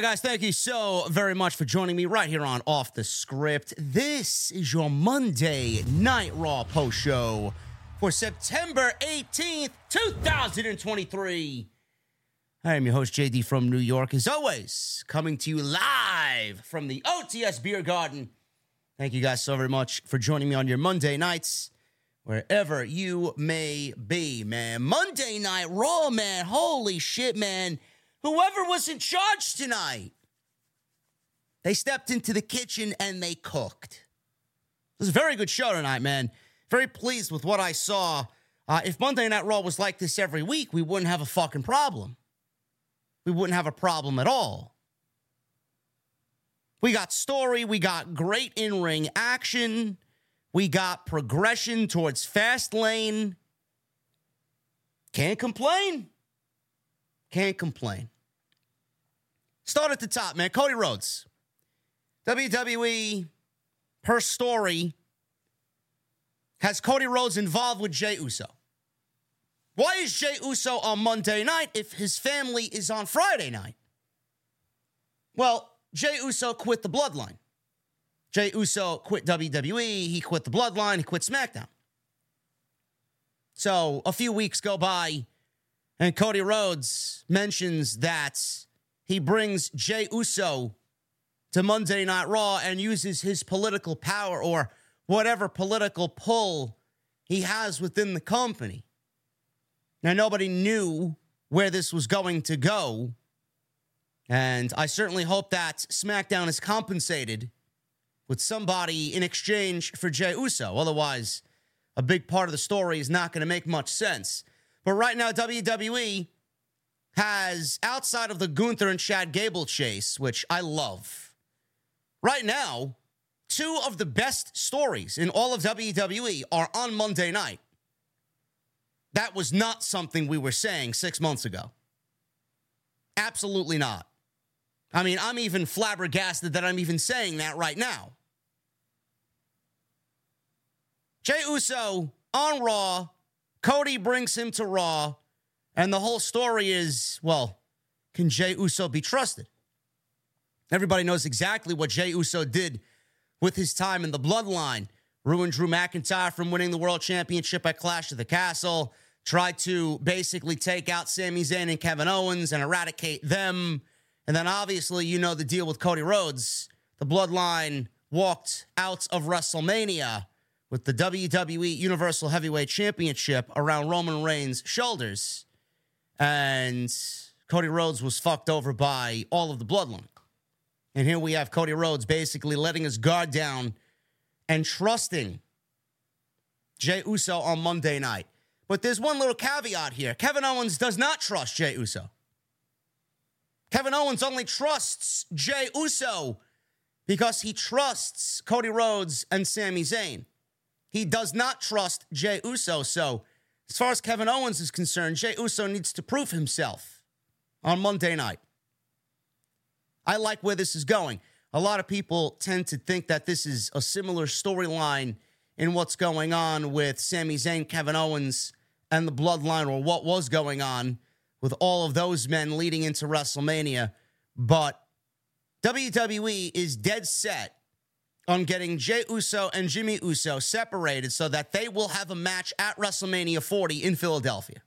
Guys? Thank you so very much for joining me right here on Off the Script. This is your Monday Night Raw post show for September 18th, 2023. I am your host, JD from New York, as always, coming to you live from the OTS Beer Garden. Thank you guys so very much for joining me on your Monday nights, wherever you may be, man. Monday Night Raw, man. Holy shit, man whoever was in charge tonight. They stepped into the kitchen and they cooked. It was a very good show tonight, man. Very pleased with what I saw. Uh, if Monday Night Raw was like this every week, we wouldn't have a fucking problem. We wouldn't have a problem at all. We got story, we got great in ring action, we got progression towards Fastlane. Can't complain. Can't complain. Start at the top, man. Cody Rhodes. WWE, per story has Cody Rhodes involved with Jey Uso. Why is Jey Uso on Monday night if his family is on Friday night? Well, Jey Uso quit the bloodline. Jey Uso quit WWE, he quit the bloodline, he quit SmackDown. So a few weeks go by, and Cody Rhodes mentions that he brings Jey Uso to Monday Night Raw and uses his political power or whatever political pull he has within the company. Now, nobody knew where this was going to go. And I certainly hope that SmackDown is compensated with somebody in exchange for Jey Uso. Otherwise, a big part of the story is not going to make much sense. But right now, WWE has, outside of the Gunther and Chad Gable chase, which I love, right now, two of the best stories in all of WWE are on Monday night. That was not something we were saying six months ago. Absolutely not. I mean, I'm even flabbergasted that I'm even saying that right now. Jey Uso on Raw Cody brings him to Raw, and the whole story is well, can Jey Uso be trusted? Everybody knows exactly what Jey Uso did with his time in the bloodline. Ruined Drew McIntyre from winning the world championship at Clash of the Castle. Tried to basically take out Sami Zayn and Kevin Owens and eradicate them. And then obviously, you know the deal with Cody Rhodes. The bloodline walked out of WrestleMania with the WWE Universal Heavyweight Championship around Roman Reigns' shoulders. And Cody Rhodes was fucked over by all of the bloodline. And here we have Cody Rhodes basically letting his guard down and trusting Jey Uso on Monday night. But there's one little caveat here Kevin Owens does not trust Jey Uso. Kevin Owens only trusts Jey Uso because he trusts Cody Rhodes and Sami Zayn. He does not trust Jey Uso. So, as far as Kevin Owens is concerned, Jey Uso needs to prove himself on Monday night. I like where this is going. A lot of people tend to think that this is a similar storyline in what's going on with Sami Zayn, Kevin Owens, and the bloodline, or what was going on with all of those men leading into WrestleMania. But WWE is dead set on getting Jey Uso and Jimmy Uso separated so that they will have a match at WrestleMania 40 in Philadelphia.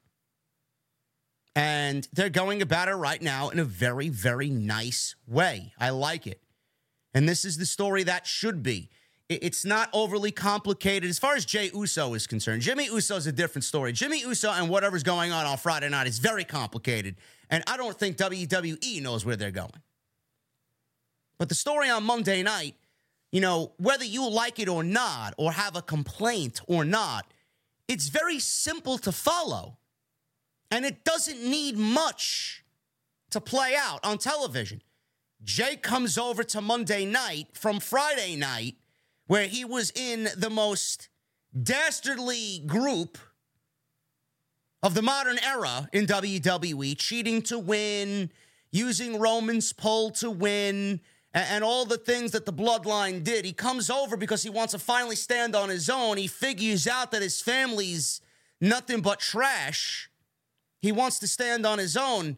And they're going about it right now in a very, very nice way. I like it. And this is the story that should be. It's not overly complicated as far as Jey Uso is concerned. Jimmy Uso is a different story. Jimmy Uso and whatever's going on on Friday night is very complicated. And I don't think WWE knows where they're going. But the story on Monday night you know, whether you like it or not, or have a complaint or not, it's very simple to follow. And it doesn't need much to play out on television. Jey comes over to Monday night from Friday night, where he was in the most dastardly group of the modern era in WWE, cheating to win, using Roman's pull to win, and, and all the things that the bloodline did. He comes over because he wants to finally stand on his own. He figures out that his family's nothing but trash. He wants to stand on his own.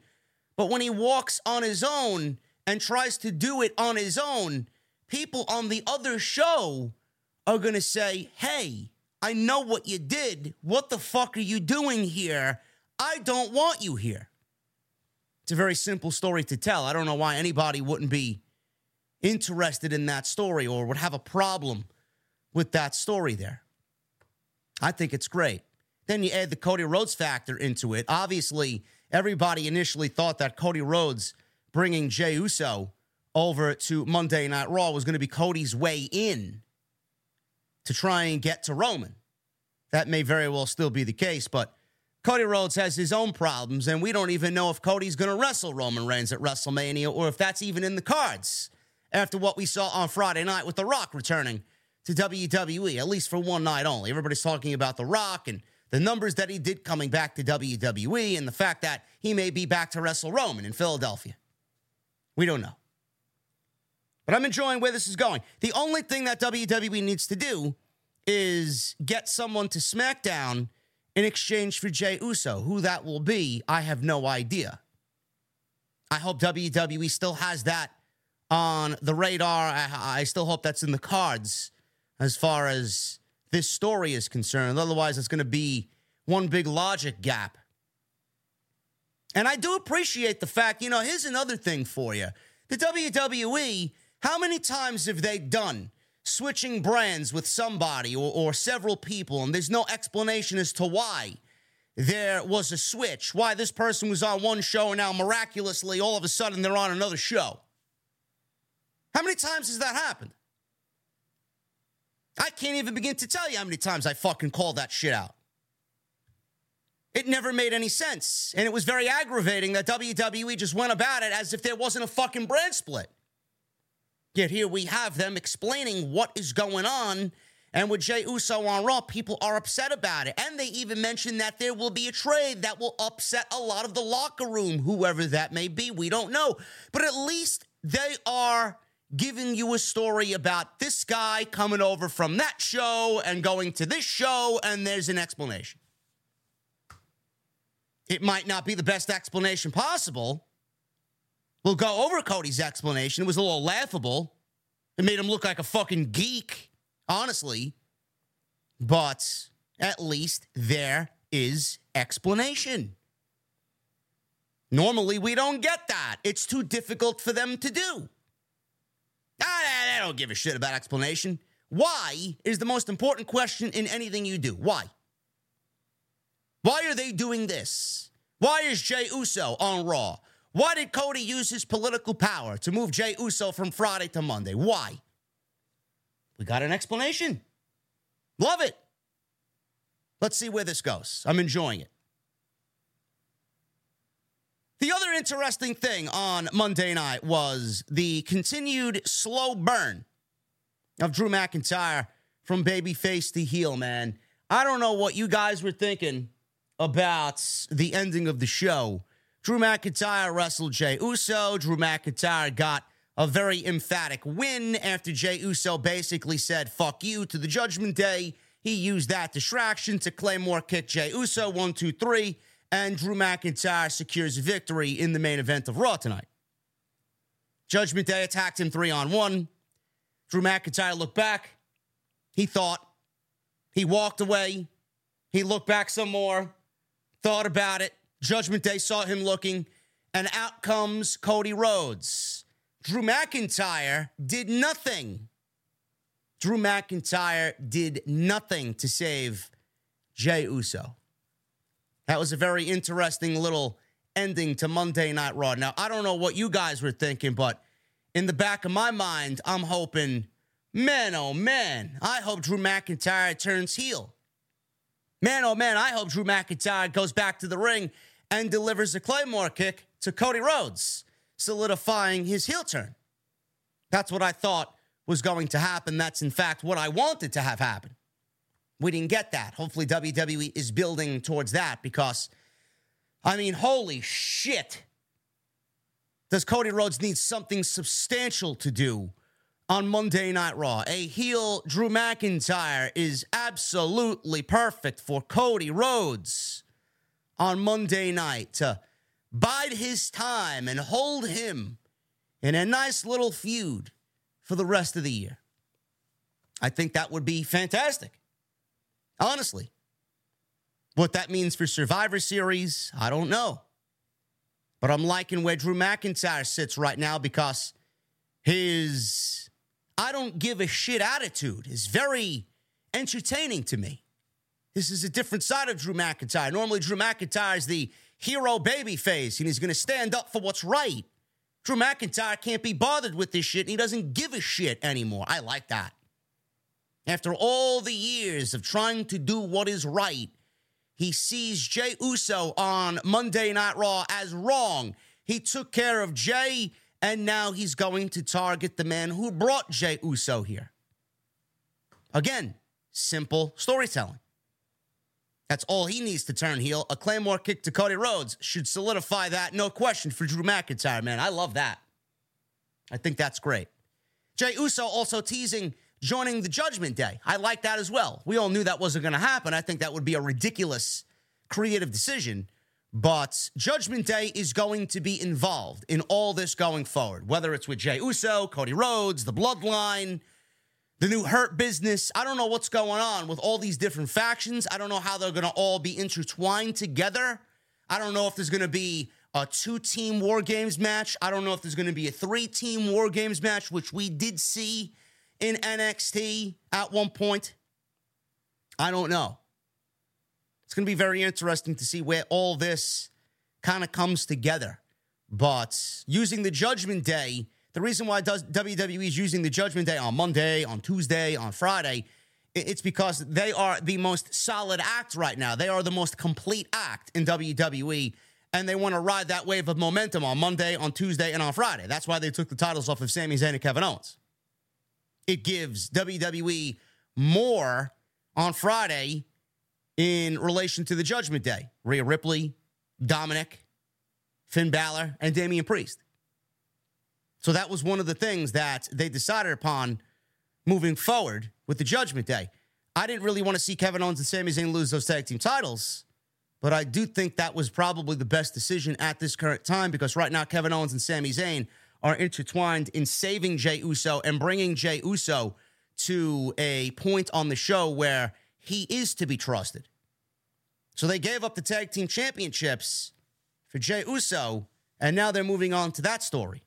But when he walks on his own and tries to do it on his own, people on the other show are going to say, hey, I know what you did. What the fuck are you doing here? I don't want you here. It's a very simple story to tell. I don't know why anybody wouldn't be interested in that story or would have a problem with that story there. I think it's great. Then you add the Cody Rhodes factor into it. Obviously, everybody initially thought that Cody Rhodes bringing Jey Uso over to Monday Night Raw was going to be Cody's way in to try and get to Roman. That may very well still be the case, but Cody Rhodes has his own problems, and we don't even know if Cody's going to wrestle Roman Reigns at WrestleMania or if that's even in the cards after what we saw on Friday night with The Rock returning to WWE, at least for one night only. Everybody's talking about The Rock and the numbers that he did coming back to WWE and the fact that he may be back to wrestle Roman in Philadelphia. We don't know. But I'm enjoying where this is going. The only thing that WWE needs to do is get someone to SmackDown in exchange for Jey Uso. Who that will be, I have no idea. I hope WWE still has that on the radar. I, I still hope that's in the cards as far as this story is concerned. Otherwise, it's going to be one big logic gap. And I do appreciate the fact, you know, here's another thing for you. The WWE, how many times have they done switching brands with somebody or, or several people, and there's no explanation as to why there was a switch, why this person was on one show and now miraculously all of a sudden they're on another show? How many times has that happened? I can't even begin to tell you how many times I fucking called that shit out. It never made any sense. And it was very aggravating that WWE just went about it as if there wasn't a fucking brand split. Yet here we have them explaining what is going on. And with Jey Uso on Raw, people are upset about it. And they even mentioned that there will be a trade that will upset a lot of the locker room, whoever that may be. We don't know. But at least they are giving you a story about this guy coming over from that show and going to this show, and there's an explanation. It might not be the best explanation possible. We'll go over Cody's explanation. It was a little laughable. It made him look like a fucking geek, honestly. But at least there is explanation. Normally, we don't get that. It's too difficult for them to do. I, don't give a shit about explanation. Why is the most important question in anything you do? Why? Why are they doing this? Why is Jey Uso on Raw? Why did Cody use his political power to move Jey Uso from Friday to Monday? Why? We got an explanation. Love it. Let's see where this goes. I'm enjoying it. The other interesting thing on Monday night was the continued slow burn of Drew McIntyre from babyface to heel, man. I don't know what you guys were thinking about the ending of the show. Drew McIntyre wrestled Jey Uso. Drew McIntyre got a very emphatic win after Jey Uso basically said, fuck you to the Judgment Day. He used that distraction to Claymore kick Jey Uso. One, two, three and Drew McIntyre secures victory in the main event of Raw tonight. Judgment Day attacked him three on one. Drew McIntyre looked back. He thought. He walked away. He looked back some more, thought about it. Judgment Day saw him looking, and out comes Cody Rhodes. Drew McIntyre did nothing. Drew McIntyre did nothing to save Jey Uso. That was a very interesting little ending to Monday Night Raw. Now, I don't know what you guys were thinking, but in the back of my mind, I'm hoping man, oh man, I hope Drew McIntyre turns heel. Man, oh man, I hope Drew McIntyre goes back to the ring and delivers a Claymore kick to Cody Rhodes, solidifying his heel turn. That's what I thought was going to happen. That's, in fact, what I wanted to have happen. We didn't get that. Hopefully, WWE is building towards that because, I mean, holy shit. Does Cody Rhodes need something substantial to do on Monday Night Raw. A heel Drew McIntyre is absolutely perfect for Cody Rhodes on Monday night to bide his time and hold him in a nice little feud for the rest of the year. I think that would be fantastic. Honestly. What that means for Survivor Series, I don't know. But I'm liking where Drew McIntyre sits right now because his I don't give a shit attitude is very entertaining to me. This is a different side of Drew McIntyre. Normally, Drew McIntyre is the hero baby face, and he's going to stand up for what's right. Drew McIntyre can't be bothered with this shit, and he doesn't give a shit anymore. I like that. After all the years of trying to do what is right, he sees Jey Uso on Monday Night Raw as wrong. He took care of Jey, and now he's going to target the man who brought Jey Uso here. Again, simple storytelling. That's all he needs to turn heel. A Claymore kick to Cody Rhodes should solidify that, no question, for Drew McIntyre, man. I love that. I think that's great. Jey Uso also teasing joining the Judgment Day. I like that as well. We all knew that wasn't going to happen. I think that would be a ridiculous creative decision. But Judgment Day is going to be involved in all this going forward, whether it's with Jey Uso, Cody Rhodes, the Bloodline, the new Hurt business. I don't know what's going on with all these different factions. I don't know how they're going to all be intertwined together. I don't know if there's going to be a two team War Games match. I don't know if there's going to be a three team War Games match, which we did see in NXT at one point. I don't know. It's going to be very interesting to see where all this kind of comes together. But using the Judgment Day, the reason why WWE is using the Judgment Day on Monday, on Tuesday, on Friday, it's because they are the most solid act right now. They are the most complete act in WWE, and they want to ride that wave of momentum on Monday, on Tuesday, and on Friday. That's why they took the titles off of Sami Zayn and Kevin Owens. It gives WWE more on Friday in relation to the Judgment Day Rhea Ripley, Dominik, Finn Balor, and Damian Priest. So that was one of the things that they decided upon moving forward with the Judgment Day. I didn't really want to see Kevin Owens and Sami Zayn lose those tag team titles, but I do think that was probably the best decision at this current time because right now Kevin Owens and Sami Zayn are intertwined in saving Jey Uso and bringing Jey Uso to a point on the show where he is to be trusted. So they gave up the tag team championships for Jey Uso, and now they're moving on to that story.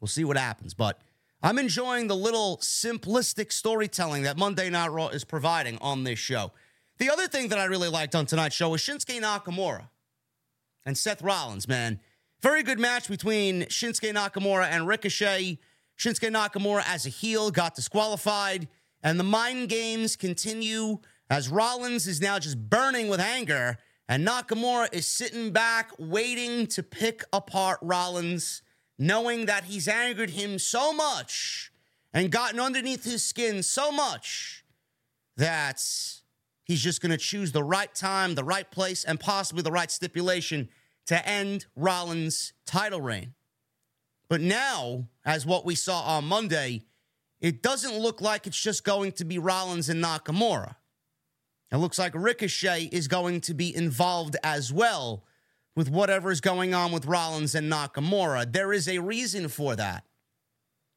We'll see what happens, but I'm enjoying the little simplistic storytelling that Monday Night Raw is providing on this show. The other thing that I really liked on tonight's show was Shinsuke Nakamura and Seth Rollins, man. Very good match between Shinsuke Nakamura and Ricochet. Shinsuke Nakamura, as a heel, got disqualified. And the mind games continue as Rollins is now just burning with anger. And Nakamura is sitting back, waiting to pick apart Rollins, knowing that he's angered him so much and gotten underneath his skin so much that he's just going to choose the right time, the right place, and possibly the right stipulation to end Rollins' title reign. But now, as what we saw on Monday, it doesn't look like it's just going to be Rollins and Nakamura. It looks like Ricochet is going to be involved as well with whatever is going on with Rollins and Nakamura. There is a reason for that.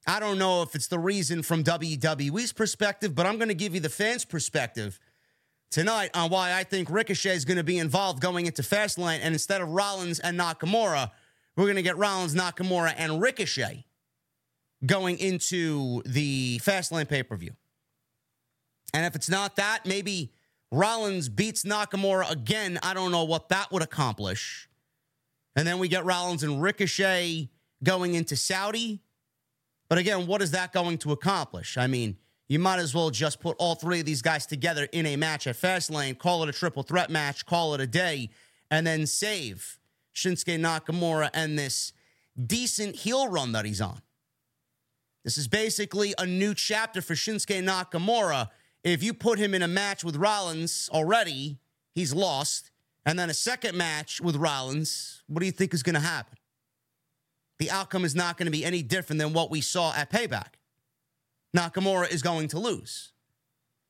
I don't know if it's the reason from WWE's perspective, but I'm going to give you the fans' perspective tonight on why I think Ricochet is going to be involved going into Fastlane. And instead of Rollins and Nakamura, we're going to get Rollins, Nakamura, and Ricochet going into the Fastlane pay per view. And if it's not that, maybe Rollins beats Nakamura again. I don't know what that would accomplish. And then we get Rollins and Ricochet going into Saudi. But again, what is that going to accomplish? I mean, you might as well just put all three of these guys together in a match at Fastlane, call it a triple threat match, call it a day, and then save Shinsuke Nakamura and this decent heel run that he's on. This is basically a new chapter for Shinsuke Nakamura. If you put him in a match with Rollins already, he's lost. And then a second match with Rollins, what do you think is going to happen? The outcome is not going to be any different than what we saw at Payback. Nakamura is going to lose.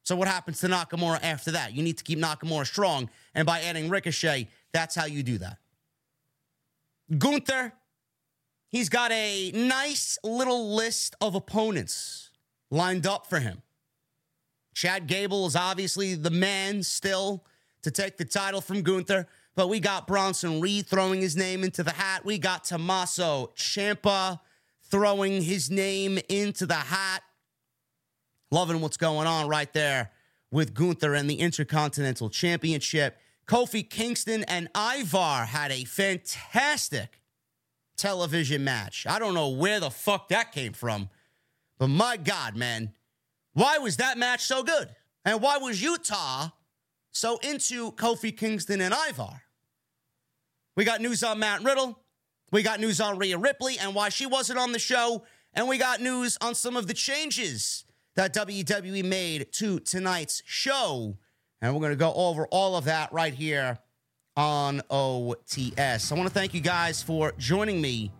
So, what happens to Nakamura after that? You need to keep Nakamura strong. And by adding Ricochet, that's how you do that. Gunther, he's got a nice little list of opponents lined up for him. Chad Gable is obviously the man still to take the title from Gunther, but we got Bronson Reed throwing his name into the hat. We got Tommaso Ciampa throwing his name into the hat. Loving what's going on right there with Gunther and the Intercontinental Championship. Kofi Kingston and Ivar had a fantastic television match. I don't know where the fuck that came from, but my God, man, why was that match so good? And why was Utah so into Kofi Kingston and Ivar? We got news on Matt Riddle. We got news on Rhea Ripley and why she wasn't on the show. And we got news on some of the changes that WWE made to tonight's show. And we're going to go over all of that right here on OTS. I want to thank you guys for joining me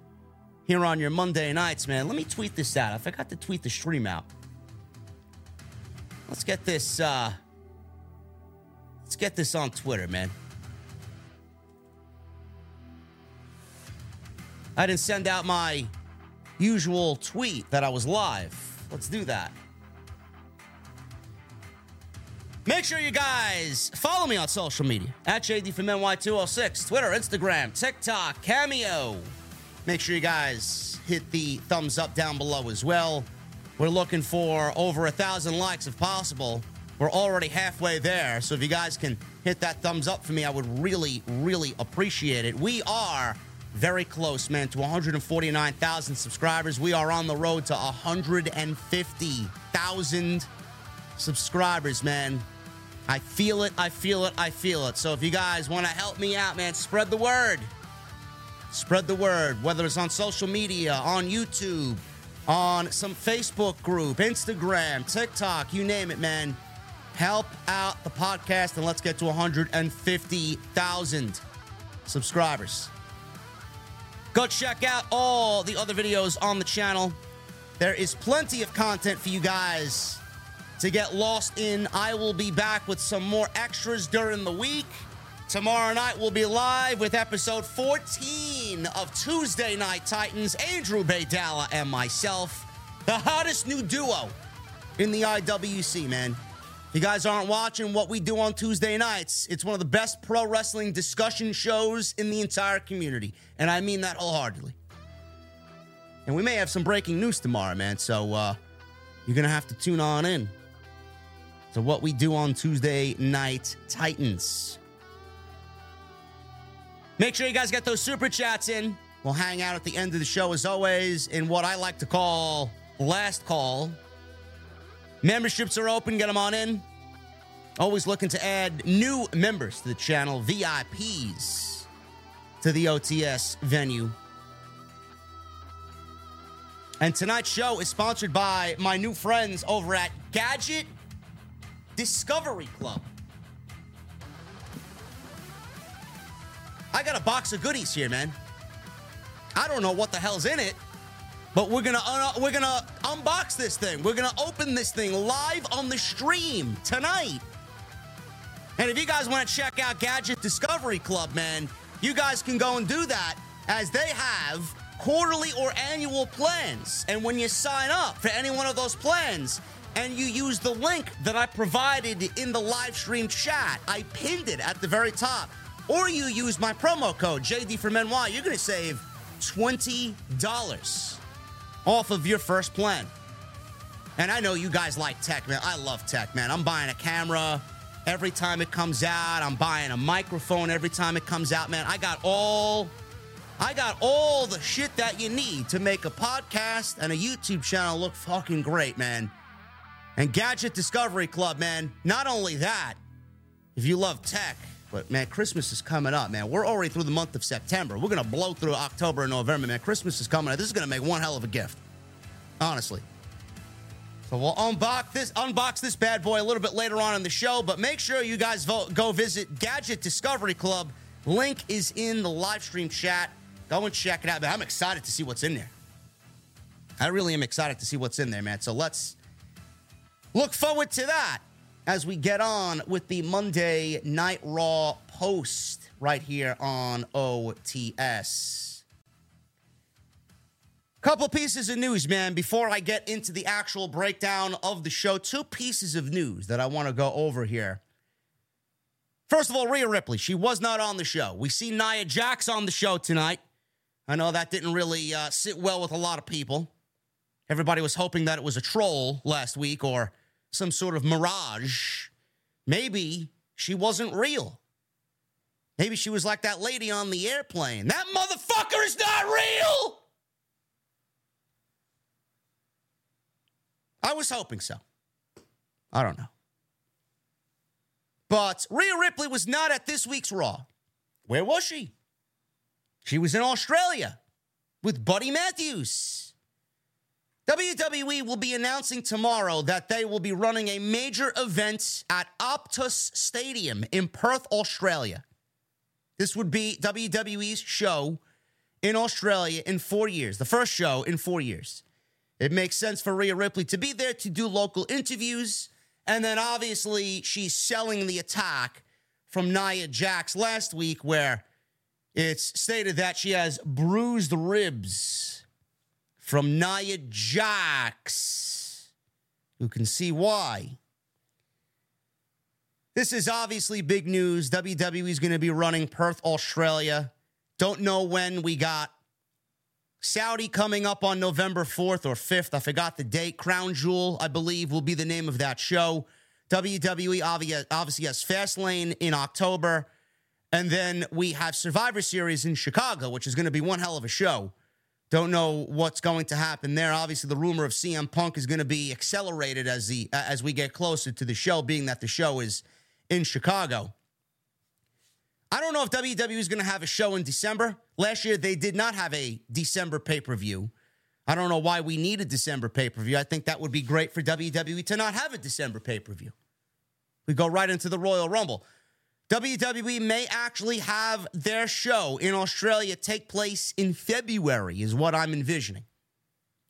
here on your Monday nights, man. Let me tweet this out. I forgot to tweet the stream out. Let's get this uh let's get this on Twitter, man. I didn't send out my usual tweet that I was live. Let's do that. Make sure you guys follow me on social media at JD from NY206, Twitter, Instagram, TikTok, Cameo. Make sure you guys hit the thumbs up down below as well. We're looking for over a thousand likes if possible. We're already halfway there. So if you guys can hit that thumbs up for me, I would really, really appreciate it. We are very close, man, to 149,000 subscribers. We are on the road to 150,000 subscribers, man. I feel it, I feel it, I feel it. So if you guys want to help me out, man, spread the word. Spread the word, whether it's on social media, on YouTube, on some Facebook group, Instagram, TikTok, you name it, man. Help out the podcast and let's get to 150,000 subscribers. Go check out all the other videos on the channel. There is plenty of content for you guys to get lost in. I will be back with some more extras during the week. Tomorrow night we'll be live with episode 14 of Tuesday Night Titans. Andrew Baydala and myself, the hottest new duo in the IWC, man. If you guys aren't watching what we do on Tuesday nights, it's one of the best pro wrestling discussion shows in the entire community. And I mean that wholeheartedly. And we may have some breaking news tomorrow, man. So uh, you're going to have to tune on in to what we do on Tuesday Night Titans. Make sure you guys get those super chats in. We'll hang out at the end of the show, as always, in what I like to call last call. Memberships are open, get them on in. Always looking to add new members to the channel, VIPs to the OTS venue. And tonight's show is sponsored by my new friends over at Gadget Discovery Club. I got a box of goodies here, man. I don't know what the hell's in it, but we're gonna we're gonna unbox this thing. We're gonna open this thing live on the stream tonight. And if you guys want to check out Gadget Discovery Club, man, you guys can go and do that as they have quarterly or annual plans. And when you sign up for any one of those plans, and you use the link that I provided in the live stream chat, I pinned it at the very top or you use my promo code JD from NY, you're going to save $20 off of your first plan. And I know you guys like tech, man. I love tech, man. I'm buying a camera every time it comes out. I'm buying a microphone every time it comes out, man. I got all I got all the shit that you need to make a podcast and a YouTube channel look fucking great, man. And Gadget Discovery Club, man, not only that, if you love tech, but man, Christmas is coming up, man. We're already through the month of September. We're gonna blow through October and November, man. Christmas is coming. Up. This is gonna make one hell of a gift, honestly. So we'll unbox this, unbox this bad boy a little bit later on in the show. But make sure you guys vote, go visit Gadget Discovery Club. Link is in the live stream chat. Go and check it out. Man, I'm excited to see what's in there. I really am excited to see what's in there, man. So let's look forward to that as we get on with the Monday Night Raw post right here on OTS. Couple pieces of news, man, before I get into the actual breakdown of the show. Two pieces of news that I want to go over here. First of all, Rhea Ripley, she was not on the show. We see Nia Jax on the show tonight. I know that didn't really uh, sit well with a lot of people. Everybody was hoping that it was a troll last week or some sort of mirage. Maybe she wasn't real. Maybe she was like that lady on the airplane. That motherfucker is not real. I was hoping so. I don't know. But Rhea Ripley was not at this week's Raw. Where was she? She was in Australia with Buddy Matthews. WWE will be announcing tomorrow that they will be running a major event at Optus Stadium in Perth, Australia. This would be WWE's show in Australia in four years, the first show in four years. It makes sense for Rhea Ripley to be there to do local interviews. And then obviously she's selling the attack from Nia Jax last week, where it's stated that she has bruised ribs from Nia Jax. You can see why. This is obviously big news. WWE is going to be running Perth, Australia. Don't know when we got Saudi coming up on November 4th or 5th. I forgot the date. Crown Jewel, I believe, will be the name of that show. WWE obviously has Fastlane in October. And then we have Survivor Series in Chicago, which is going to be one hell of a show. Don't know what's going to happen there. Obviously, the rumor of CM Punk is going to be accelerated as the as we get closer to the show, being that the show is in Chicago. I don't know if WWE is going to have a show in December. Last year, they did not have a December pay per view. I don't know why we need a December pay per view. I think that would be great for WWE to not have a December pay per view. We go right into the Royal Rumble. WWE may actually have their show in Australia take place in February, is what I'm envisioning.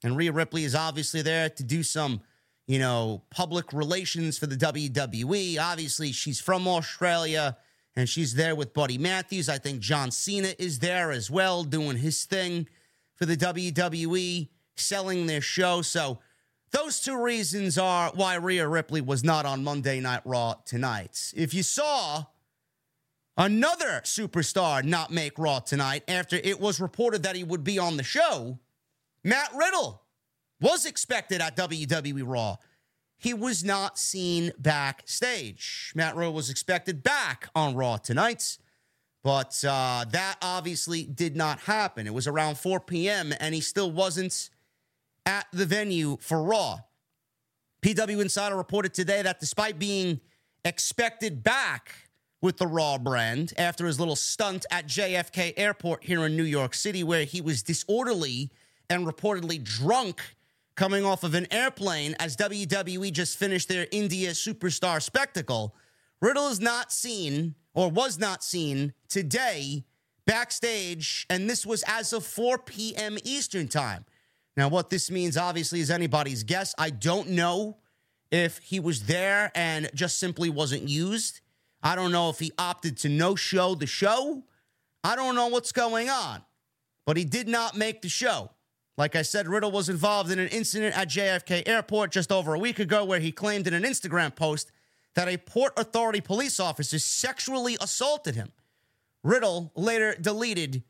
And Rhea Ripley is obviously there to do some, you know, public relations for the WWE. Obviously, she's from Australia and she's there with Buddy Matthews. I think John Cena is there as well, doing his thing for the WWE, selling their show. So, those two reasons are why Rhea Ripley was not on Monday Night Raw tonight. If you saw another superstar not make Raw tonight after it was reported that he would be on the show, Matt Riddle was expected at WWE Raw he was not seen backstage. Matt Riddle was expected back on Raw tonight, but uh, that obviously did not happen. It was around 4 p.m., and he still wasn't at the venue for Raw. PW Insider reported today that despite being expected back with the Raw brand after his little stunt at JFK Airport here in New York City, where he was disorderly and reportedly drunk coming off of an airplane as WWE just finished their India Superstar spectacle. Riddle is not seen or was not seen today backstage, and this was as of 4 p.m. Eastern Time. Now, what this means obviously is anybody's guess. I don't know if he was there and just simply wasn't used. I don't know if he opted to no show the show. I don't know what's going on, but he did not make the show. Like I said, Riddle was involved in an incident at JFK Airport just over a week ago where he claimed in an Instagram post that a Port Authority police officer sexually assaulted him. Riddle later deleted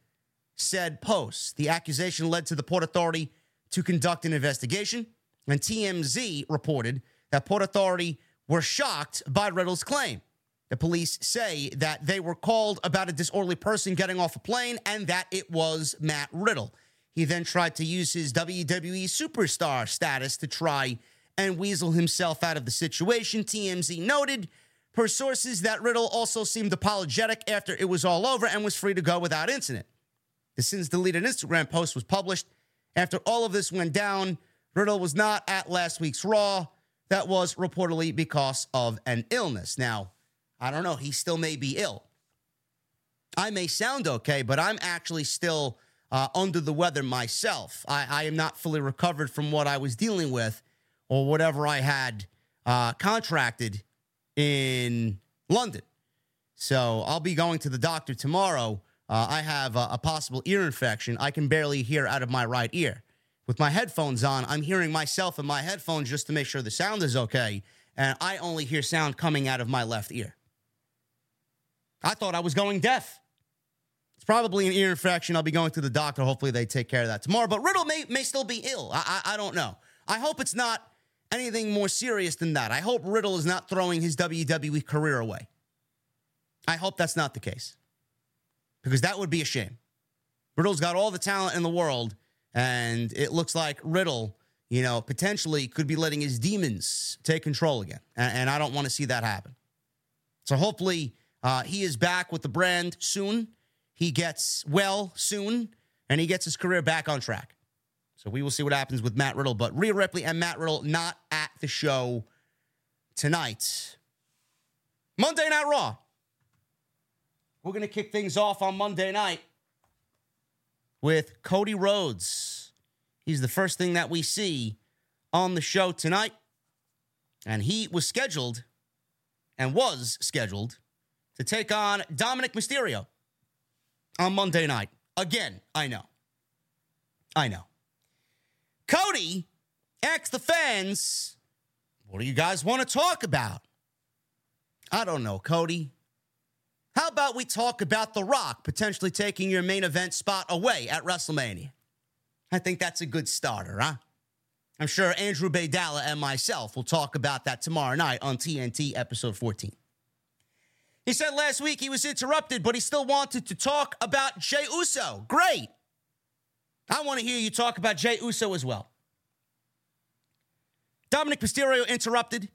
said post. The accusation led to the Port Authority to conduct an investigation, and TMZ reported that Port Authority were shocked by Riddle's claim. The police say that they were called about a disorderly person getting off a plane and that it was Matt Riddle. He then tried to use his WWE superstar status to try and weasel himself out of the situation. TMZ noted per sources that Riddle also seemed apologetic after it was all over and was free to go without incident. The since deleted Instagram post was published after all of this went down. Riddle was not at last week's Raw. That was reportedly because of an illness. Now, I don't know. He still may be ill. I may sound okay, but I'm actually still uh, under the weather myself. I, I, am not fully recovered from what I was dealing with or whatever I had uh, contracted in London. So I'll be going to the doctor tomorrow. Uh, I have a, a possible ear infection. I can barely hear out of my right ear. With my headphones on, I'm hearing myself in my headphones just to make sure the sound is okay. And I only hear sound coming out of my left ear. I thought I was going deaf. It's probably an ear infection. I'll be going to the doctor. Hopefully, they take care of that tomorrow. But Riddle may, may still be ill. I, I, I don't know. I hope it's not anything more serious than that. I hope Riddle is not throwing his WWE career away. I hope that's not the case because that would be a shame. Riddle's got all the talent in the world, and it looks like Riddle, you know, potentially could be letting his demons take control again. And, and I don't want to see that happen. So hopefully uh, he is back with the brand soon he gets well soon and he gets his career back on track. So we will see what happens with Matt Riddle. But Rhea Ripley and Matt Riddle not at the show tonight. Monday Night Raw. We're going to kick things off on Monday night with Cody Rhodes. He's the first thing that we see on the show tonight. And he was scheduled and was scheduled to take on Dominik Mysterio on Monday night. Again, I know. I know. Cody asked the fans, what do you guys want to talk about? I don't know, Cody. How about we talk about The Rock potentially taking your main event spot away at WrestleMania? I think that's a good starter, huh? I'm sure Andrew Baydala and myself will talk about that tomorrow night on TNT episode 14. He said last week he was interrupted, but he still wanted to talk about Jey Uso. Great. I want to hear you talk about Jey Uso as well. Dominik Mysterio interrupted.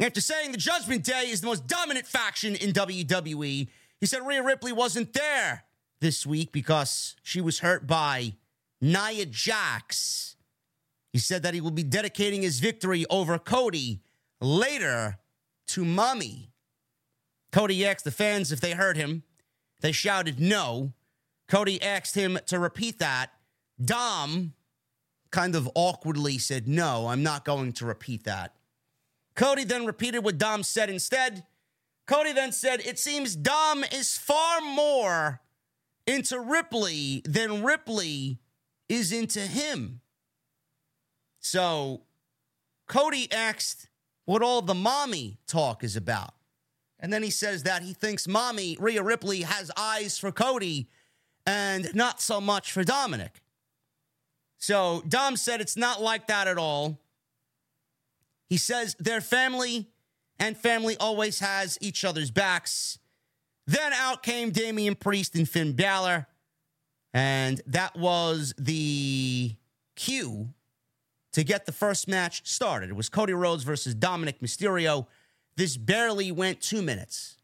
After saying the Judgment Day is the most dominant faction in WWE, he said Rhea Ripley wasn't there this week because she was hurt by Nia Jax. He said that he will be dedicating his victory over Cody later to Mommy. Cody asked the fans if they heard him. They shouted no. Cody asked him to repeat that. Dom kind of awkwardly said, No, I'm not going to repeat that. Cody then repeated what Dom said instead. Cody then said, It seems Dom is far more into Ripley than Ripley is into him. So Cody asked what all the mommy talk is about. And then he says that he thinks mommy, Rhea Ripley, has eyes for Cody and not so much for Dominik. So Dom said it's not like that at all. He says their family and family always has each other's backs. Then out came Damian Priest and Finn Balor. And that was the cue to get the first match started. It was Cody Rhodes versus Dominik Mysterio. This barely went two minutes.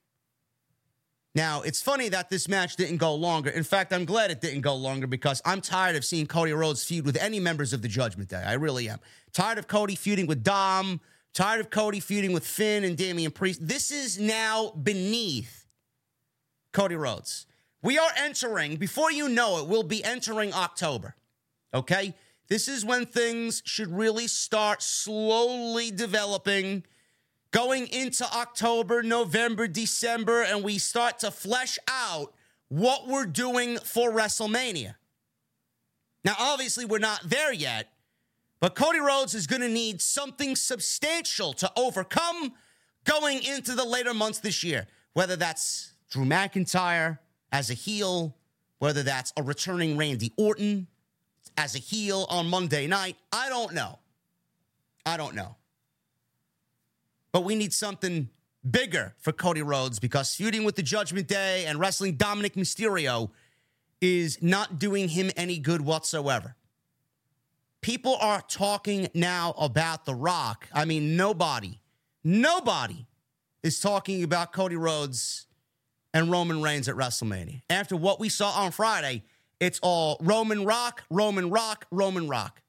Now, it's funny that this match didn't go longer. In fact, I'm glad it didn't go longer because I'm tired of seeing Cody Rhodes feud with any members of the Judgment Day. I really am. Tired of Cody feuding with Dom, tired of Cody feuding with Finn and Damian Priest. This is now beneath Cody Rhodes. We are entering, before you know it, we'll be entering October. Okay? This is when things should really start slowly developing going into October, November, December, and we start to flesh out what we're doing for WrestleMania. Now, obviously, we're not there yet, but Cody Rhodes is going to need something substantial to overcome going into the later months this year, whether that's Drew McIntyre as a heel, whether that's a returning Randy Orton as a heel on Monday night. I don't know. I don't know. But we need something bigger for Cody Rhodes because feuding with the Judgment Day and wrestling Dominik Mysterio is not doing him any good whatsoever. People are talking now about The Rock. I mean, nobody, nobody is talking about Cody Rhodes and Roman Reigns at WrestleMania. After what we saw on Friday, it's all Roman Rock, Roman Rock, Roman Rock.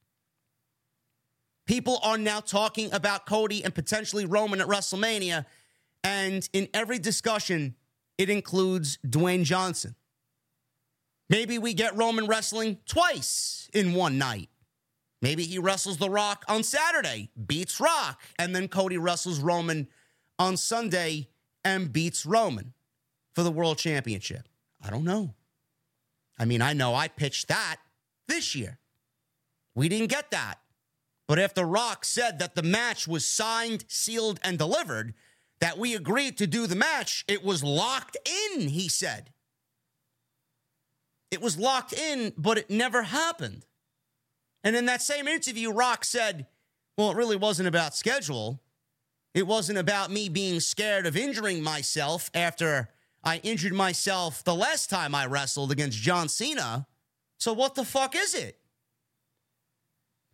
People are now talking about Cody and potentially Roman at WrestleMania. And in every discussion, it includes Dwayne Johnson. Maybe we get Roman wrestling twice in one night. Maybe he wrestles The Rock on Saturday, beats Rock, and then Cody wrestles Roman on Sunday and beats Roman for the world championship. I don't know. I mean, I know I pitched that this year. We didn't get that. But if The Rock said that the match was signed, sealed, and delivered, that we agreed to do the match, it was locked in, he said. It was locked in, but it never happened. And in that same interview, Rock said, Well, it really wasn't about schedule. It wasn't about me being scared of injuring myself after I injured myself the last time I wrestled against John Cena. So what the fuck is it?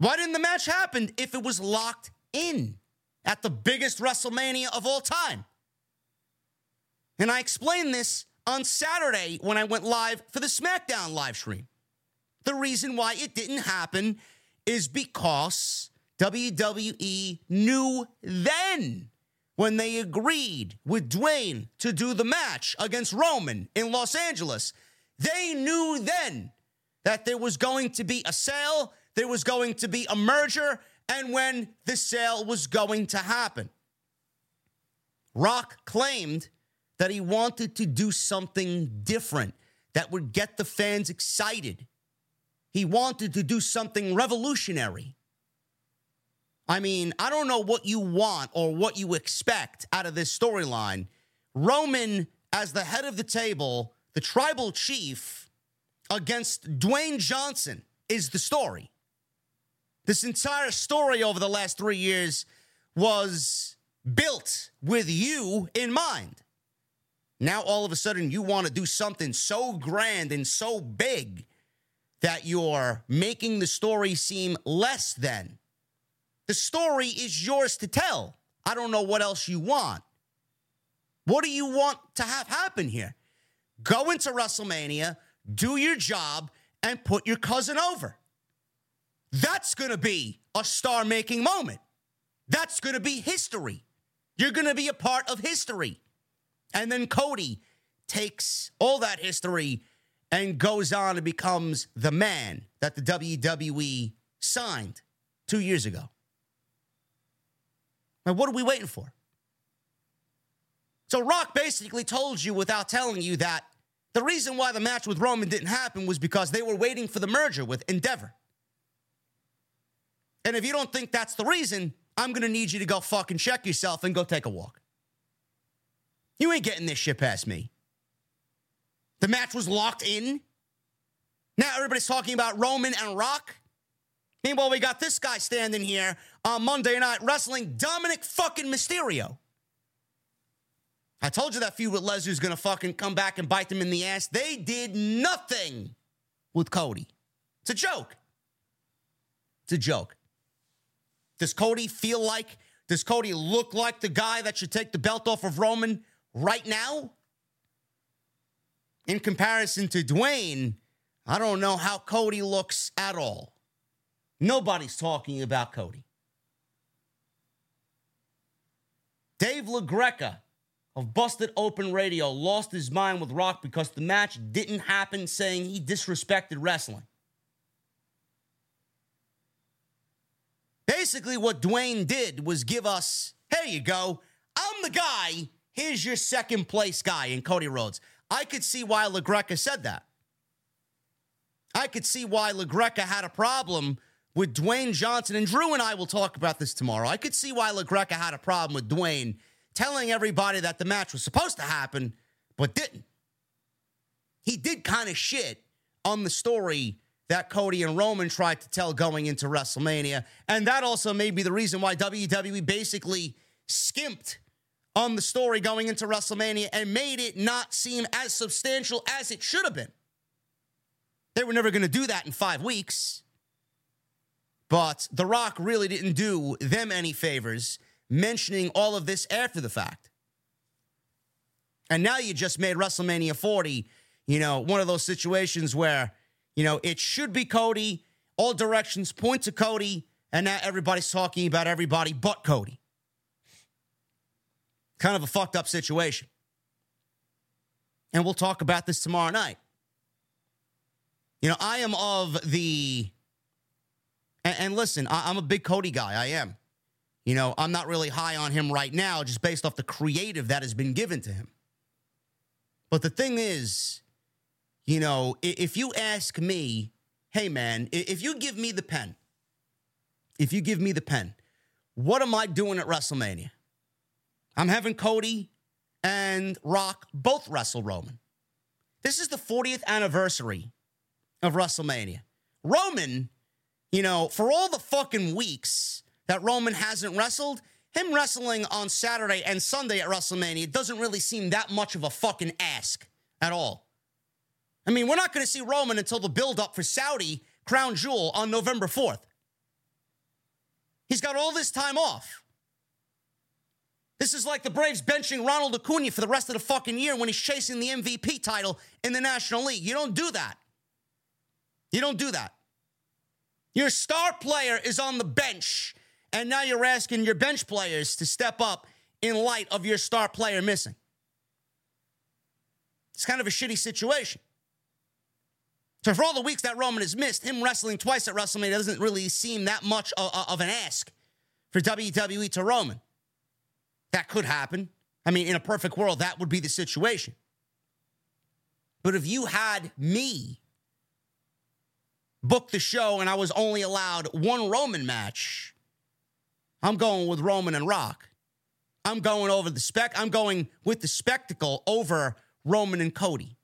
Why didn't the match happen if it was locked in at the biggest WrestleMania of all time? And I explained this on Saturday when I went live for the SmackDown live stream. The reason why it didn't happen is because WWE knew then when they agreed with Dwayne to do the match against Roman in Los Angeles. They knew then that there was going to be a sale, there was going to be a merger, and when the sale was going to happen. Rock claimed that he wanted to do something different that would get the fans excited. He wanted to do something revolutionary. I mean, I don't know what you want or what you expect out of this storyline. Roman, as the head of the table, the tribal chief against Dwayne Johnson is the story. This entire story over the last three years was built with you in mind. Now, all of a sudden, you want to do something so grand and so big that you're making the story seem less than. The story is yours to tell. I don't know what else you want. What do you want to have happen here? Go into WrestleMania, do your job, and put your cousin over. That's going to be a star making moment. That's going to be history. You're going to be a part of history. And then Cody takes all that history and goes on and becomes the man that the WWE signed two years ago. Now, what are we waiting for? So, Rock basically told you without telling you that the reason why the match with Roman didn't happen was because they were waiting for the merger with Endeavor. And if you don't think that's the reason, I'm going to need you to go fucking check yourself and go take a walk. You ain't getting this shit past me. The match was locked in. Now everybody's talking about Roman and Rock. Meanwhile, we got this guy standing here on Monday Night Wrestling, Dominik fucking Mysterio. I told you that feud with Lesnar's gonna fucking come back and bite them in the ass. They did nothing with Cody. It's a joke. It's a joke. Does Cody feel like, does Cody look like the guy that should take the belt off of Roman right now? In comparison to Dwayne, I don't know how Cody looks at all. Nobody's talking about Cody. Dave LaGreca of Busted Open Radio lost his mind with Rock because the match didn't happen, saying he disrespected wrestling. Basically, what Dwayne did was give us, here you go, I'm the guy, here's your second place guy in Cody Rhodes. I could see why LaGreca said that. I could see why LaGreca had a problem with Dwayne Johnson, and Drew and I will talk about this tomorrow. I could see why LaGreca had a problem with Dwayne telling everybody that the match was supposed to happen, but didn't. He did kind of shit on the story that Cody and Roman tried to tell going into WrestleMania. And that also may be the reason why WWE basically skimped on the story going into WrestleMania and made it not seem as substantial as it should have been. They were never going to do that in five weeks. But The Rock really didn't do them any favors mentioning all of this after the fact. And now you just made WrestleMania 40, you know, one of those situations where, you know, it should be Cody, all directions point to Cody, and now everybody's talking about everybody but Cody. Kind of a fucked up situation. And we'll talk about this tomorrow night. You know, I am of the. And, and listen, I, I'm a big Cody guy. I am. You know, I'm not really high on him right now, just based off the creative that has been given to him. But the thing is, you know, if you ask me, hey man, if you give me the pen, if you give me the pen, what am I doing at WrestleMania? I'm having Cody and Rock both wrestle Roman. This is the 40th anniversary of WrestleMania. Roman, you know, for all the fucking weeks that Roman hasn't wrestled, him wrestling on Saturday and Sunday at WrestleMania doesn't really seem that much of a fucking ask at all. I mean, we're not going to see Roman until the build up for Saudi Crown Jewel on November 4th. He's got all this time off. This is like the Braves benching Ronald Acuna for the rest of the fucking year when he's chasing the MVP title in the National League. You don't do that. You don't do that. Your star player is on the bench and now you're asking your bench players to step up in light of your star player missing. It's kind of a shitty situation. So, for all the weeks that Roman has missed, him wrestling twice at WrestleMania doesn't really seem that much of, of an ask for WWE to Roman. That could happen. I mean, in a perfect world, that would be the situation. But if you had me book the show and I was only allowed one Roman match, I'm going with Roman and Rock. I'm going over the spec. I'm going with the spectacle over Roman and Cody.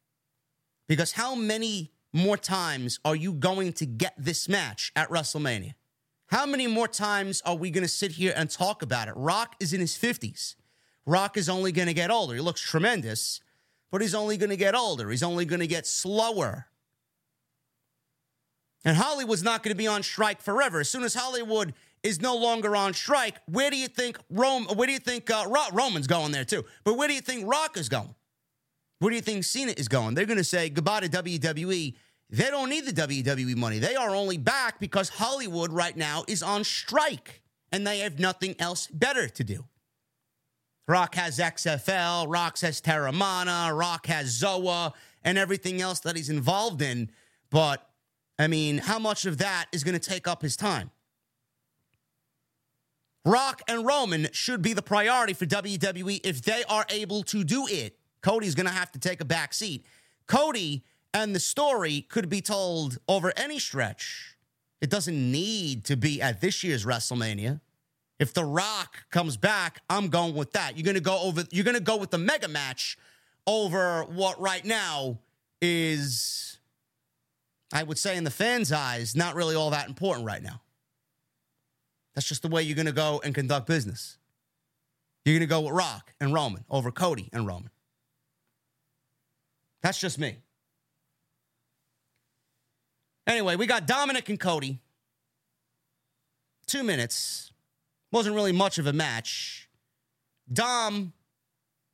Because how many more times are you going to get this match at WrestleMania? How many more times are we going to sit here and talk about it? Rock is in his 50s. Rock is only going to get older. He looks tremendous, but he's only going to get older. He's only going to get slower. And Hollywood's not going to be on strike forever. As soon as Hollywood is no longer on strike, where do you think Rome? Where do you think uh, Roman's going there too? But where do you think Rock is going? Where do you think Cena is going? They're going to say goodbye to WWE. They don't need the WWE money. They are only back because Hollywood right now is on strike and they have nothing else better to do. Rock has XFL, Rock has Teremana, Rock has Zoa, and everything else that he's involved in. But, I mean, how much of that is going to take up his time? Rock and Roman should be the priority for WWE if they are able to do it. Cody's going to have to take a back seat. Cody and the story could be told over any stretch. It doesn't need to be at this year's WrestleMania. If The Rock comes back, I'm going with that. You're going to go over you're going to go with the mega match over what right now is I would say in the fans' eyes not really all that important right now. That's just the way you're going to go and conduct business. You're going to go with Rock and Roman over Cody and Roman. That's just me. Anyway, we got Dominik and Cody. Two minutes. Wasn't really much of a match. Dom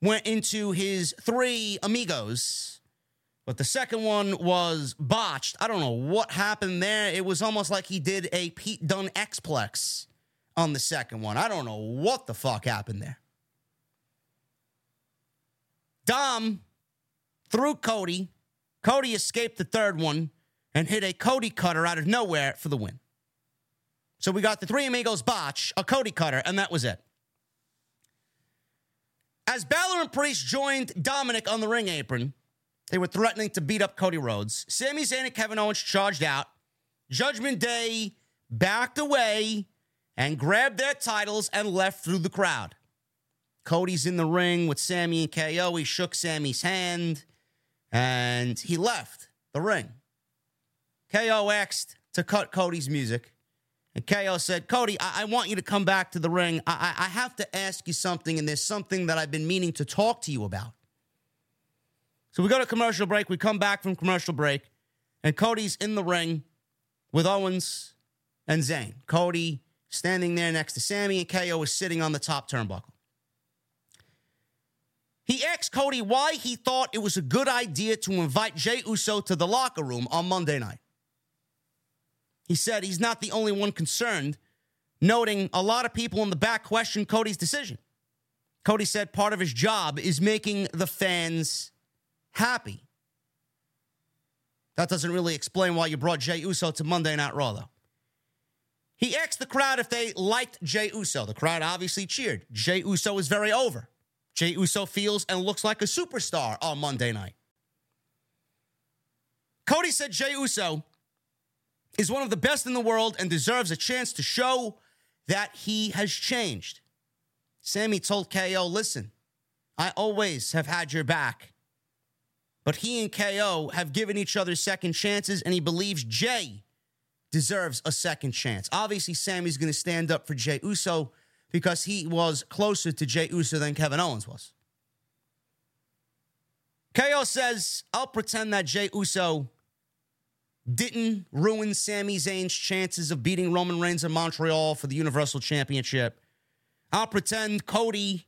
went into his three amigos, but the second one was botched. I don't know what happened there. It was almost like he did a Pete Dunne Xplex on the second one. I don't know what the fuck happened there. Dom threw Cody. Cody escaped the third one and hit a Cody cutter out of nowhere for the win. So we got the Three Amigos botch, a Cody cutter, and that was it. As Balor and Priest joined Dominik on the ring apron, they were threatening to beat up Cody Rhodes. Sami Zayn and Kevin Owens charged out. Judgment Day backed away and grabbed their titles and left through the crowd. Cody's in the ring with Sami and KO. He shook Sami's hand and he left the ring. KO asked to cut Cody's music, And KO said, Cody, I, I want you to come back to the ring. I-, I-, have to ask you something, and there's something that I've been meaning to talk to you about. So we go to commercial break. We come back from commercial break, and Cody's in the ring with Owens and Zayn. Cody standing there next to Sami, and KO is sitting on the top turnbuckle. He asked Cody why he thought it was a good idea to invite Jey Uso to the locker room on Monday night. He said he's not the only one concerned, noting a lot of people in the back questioned Cody's decision. Cody said part of his job is making the fans happy. That doesn't really explain why you brought Jey Uso to Monday Night Raw, though. He asked the crowd if they liked Jey Uso. The crowd obviously cheered. Jey Uso is very over. Jey Uso feels and looks like a superstar on Monday night. Cody said Jey Uso is one of the best in the world and deserves a chance to show that he has changed. Sami told KO, listen, I always have had your back. But he and KO have given each other second chances, and he believes Jey deserves a second chance. Obviously, Sami's going to stand up for Jey Uso because he was closer to Jey Uso than Kevin Owens was. KO says, I'll pretend that Jey Uso didn't ruin Sami Zayn's chances of beating Roman Reigns in Montreal for the Universal Championship. I'll pretend Cody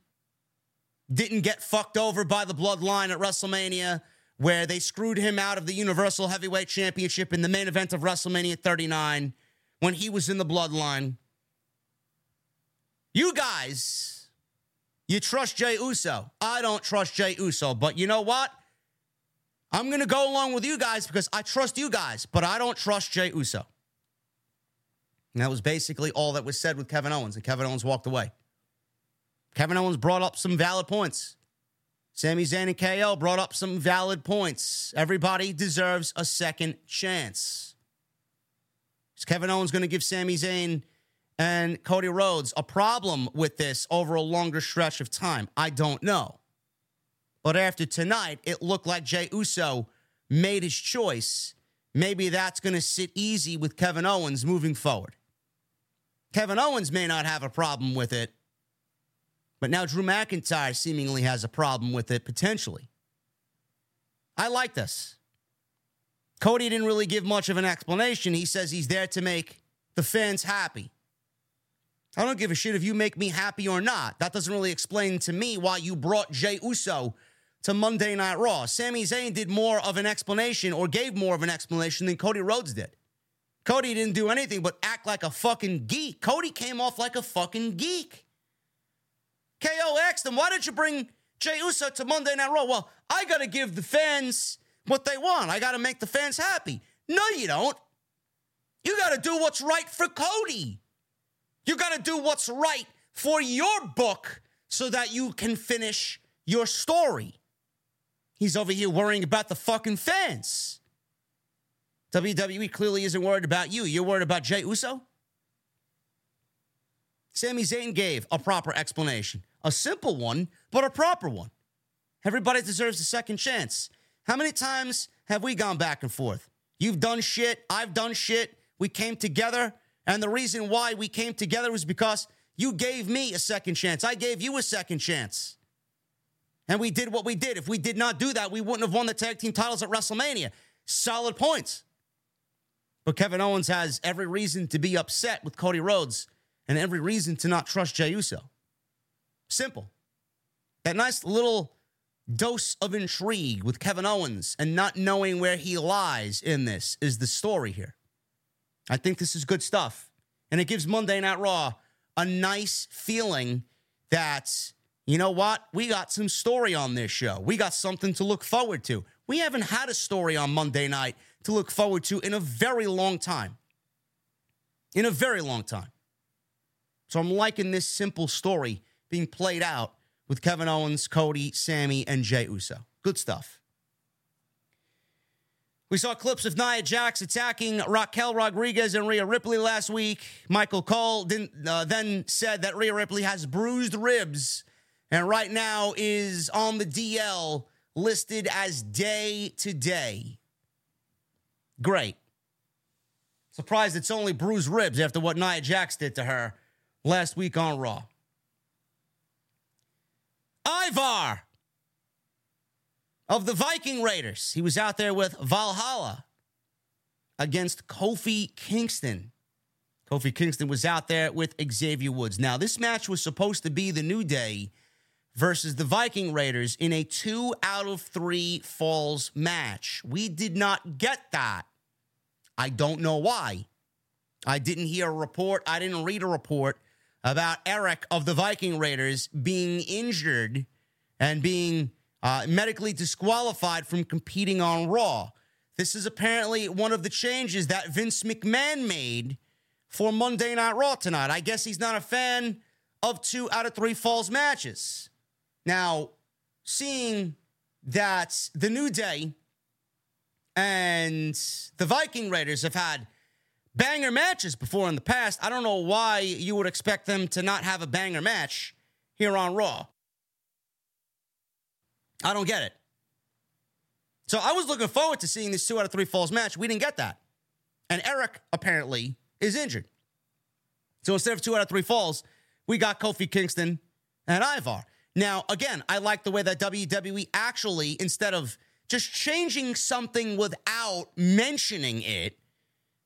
didn't get fucked over by the bloodline at WrestleMania, where they screwed him out of the Universal Heavyweight Championship in the main event of WrestleMania 39 when he was in the bloodline. You guys, you trust Jey Uso. I don't trust Jey Uso, but you know what? I'm going to go along with you guys because I trust you guys, but I don't trust Jey Uso. And that was basically all that was said with Kevin Owens, and Kevin Owens walked away. Kevin Owens brought up some valid points. Sami Zayn and KO brought up some valid points. Everybody deserves a second chance. Is Kevin Owens going to give Sami Zayn and Cody Rhodes a problem with this over a longer stretch of time? I don't know. But after tonight, it looked like Jey Uso made his choice. Maybe that's going to sit easy with Kevin Owens moving forward. Kevin Owens may not have a problem with it, but now Drew McIntyre seemingly has a problem with it potentially. I like this. Cody didn't really give much of an explanation. He says he's there to make the fans happy. I don't give a shit if you make me happy or not. That doesn't really explain to me why you brought Jey Uso to Monday Night Raw. Sami Zayn did more of an explanation or gave more of an explanation than Cody Rhodes did. Cody didn't do anything but act like a fucking geek. Cody came off like a fucking geek. KO asked him, why did you bring Jey Uso to Monday Night Raw? Well, I got to give the fans what they want. I got to make the fans happy. No, you don't. You got to do what's right for Cody. You got to do what's right for your book so that you can finish your story. He's over here worrying about the fucking fans. WWE clearly isn't worried about you. You're worried about Jey Uso? Sami Zayn gave a proper explanation. A simple one, but a proper one. Everybody deserves a second chance. How many times have we gone back and forth? You've done shit, I've done shit. We came together, and the reason why we came together was because you gave me a second chance. I gave you a second chance. And we did what we did. If we did not do that, we wouldn't have won the tag team titles at WrestleMania. Solid points. But Kevin Owens has every reason to be upset with Cody Rhodes and every reason to not trust Jey Uso. Simple. That nice little dose of intrigue with Kevin Owens and not knowing where he lies in this is the story here. I think this is good stuff. And it gives Monday Night Raw a nice feeling that you know what? We got some story on this show. We got something to look forward to. We haven't had a story on Monday night to look forward to in a very long time. In a very long time. So I'm liking this simple story being played out with Kevin Owens, Cody, Sami, and Jey Uso. Good stuff. We saw clips of Nia Jax attacking Raquel Rodriguez and Rhea Ripley last week. Michael Cole uh, then said that Rhea Ripley has bruised ribs and right now is on the DL listed as day to day. Great. Surprised it's only bruised ribs after what Nia Jax did to her last week on Raw. Ivar of the Viking Raiders. He was out there with Valhalla against Kofi Kingston. Kofi Kingston was out there with Xavier Woods. Now, this match was supposed to be the New Day versus the Viking Raiders in a two out of three falls match. We did not get that. I don't know why. I didn't hear a report, I didn't read a report about Erik of the Viking Raiders being injured and being uh, medically disqualified from competing on Raw. This is apparently one of the changes that Vince McMahon made for Monday Night Raw tonight. I guess he's not a fan of two out of three falls matches. Now, seeing that the New Day and the Viking Raiders have had banger matches before in the past, I don't know why you would expect them to not have a banger match here on Raw. I don't get it. So I was looking forward to seeing this two out of three falls match. We didn't get that. And Erik apparently is injured. So instead of two out of three falls, we got Kofi Kingston and Ivar. Now, again, I like the way that WWE actually, instead of just changing something without mentioning it,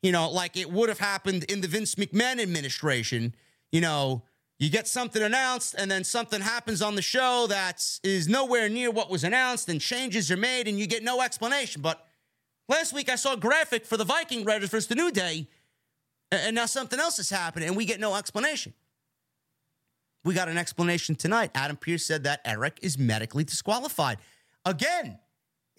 you know, like it would have happened in the Vince McMahon administration, you know, you get something announced and then something happens on the show that is nowhere near what was announced and changes are made and you get no explanation. But last week I saw a graphic for the Viking Raiders versus the New Day and now something else has happened and we get no explanation. We got an explanation tonight. Adam Pearce said that Erik is medically disqualified. Again,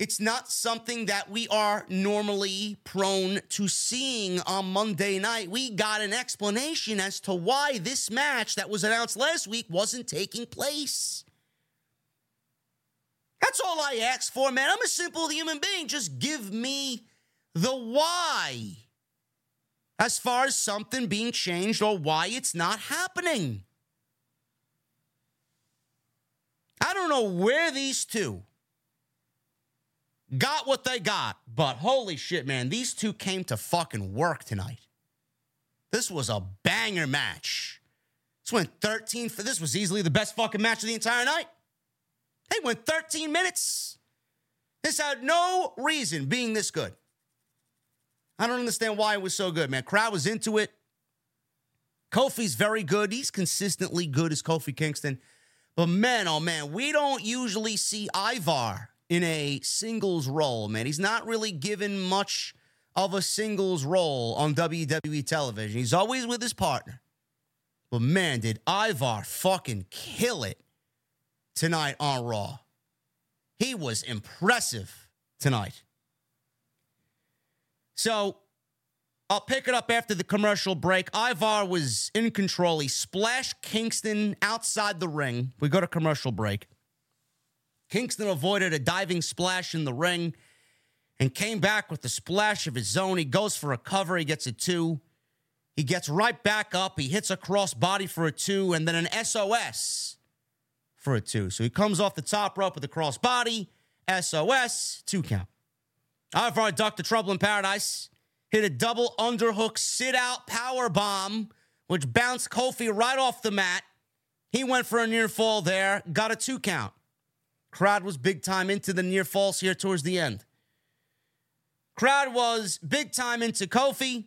it's not something that we are normally prone to seeing on Monday night. We got an explanation as to why this match that was announced last week wasn't taking place. That's all I ask for, man. I'm a simple human being. Just give me the why as far as something being changed or why it's not happening. I don't know where these two got what they got, but holy shit, man, these two came to fucking work tonight. This was a banger match. This went 13 for this was easily the best fucking match of the entire night. They went 13 minutes. This had no reason being this good. I don't understand why it was so good, man. Crowd was into it. Kofi's very good. He's consistently good as Kofi Kingston. But man, oh man, we don't usually see Ivar in a singles role, man. He's not really given much of a singles role on WWE television. He's always with his partner. But man, did Ivar fucking kill it tonight on Raw. He was impressive tonight. So I'll pick it up after the commercial break. Ivar was in control. He splashed Kingston outside the ring. We go to commercial break. Kingston avoided a diving splash in the ring and came back with the splash of his own. He goes for a cover. He gets a two. He gets right back up. He hits a cross body for a two and then an SOS for a two. So he comes off the top rope with a cross body, SOS, two count. Ivar ducked the trouble in paradise hit a double underhook sit out power bomb, which bounced Kofi right off the mat. He went for a near fall there, got a two count. Crowd was big time into the near falls here towards the end. Crowd was big time into Kofi.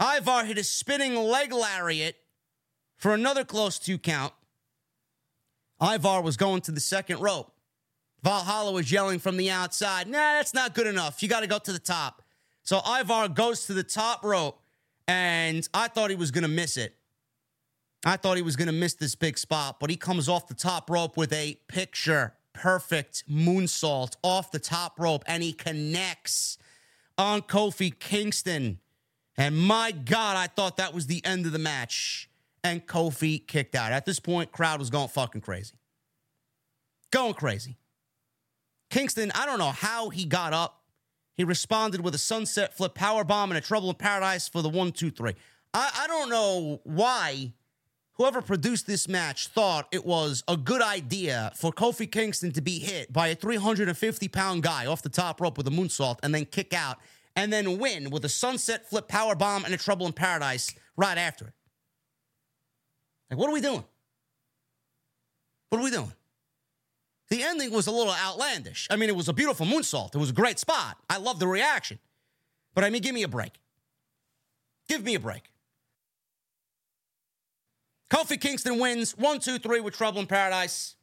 Ivar hit a spinning leg lariat for another close two count. Ivar was going to the second rope. Valhalla was yelling from the outside, nah, that's not good enough. You got to go to the top. So Ivar goes to the top rope, and I thought he was going to miss it. I thought he was going to miss this big spot, but he comes off the top rope with a picture perfect moonsault off the top rope, and he connects on Kofi Kingston. And my God, I thought that was the end of the match. And Kofi kicked out. At this point, crowd was going fucking crazy. Going crazy. Kingston, I don't know how he got up he responded with a sunset flip power bomb and a trouble in paradise for the one, two, three. I, I don't know why whoever produced this match thought it was a good idea for Kofi Kingston to be hit by a 350 pound guy off the top rope with a moonsault and then kick out and then win with a sunset flip power bomb and a trouble in paradise right after it. Like, what are we doing? What are we doing? The ending was a little outlandish. I mean, it was a beautiful moonsault. It was a great spot. I love the reaction. But I mean, give me a break. Give me a break. Kofi Kingston wins one, two, three with Trouble in Paradise.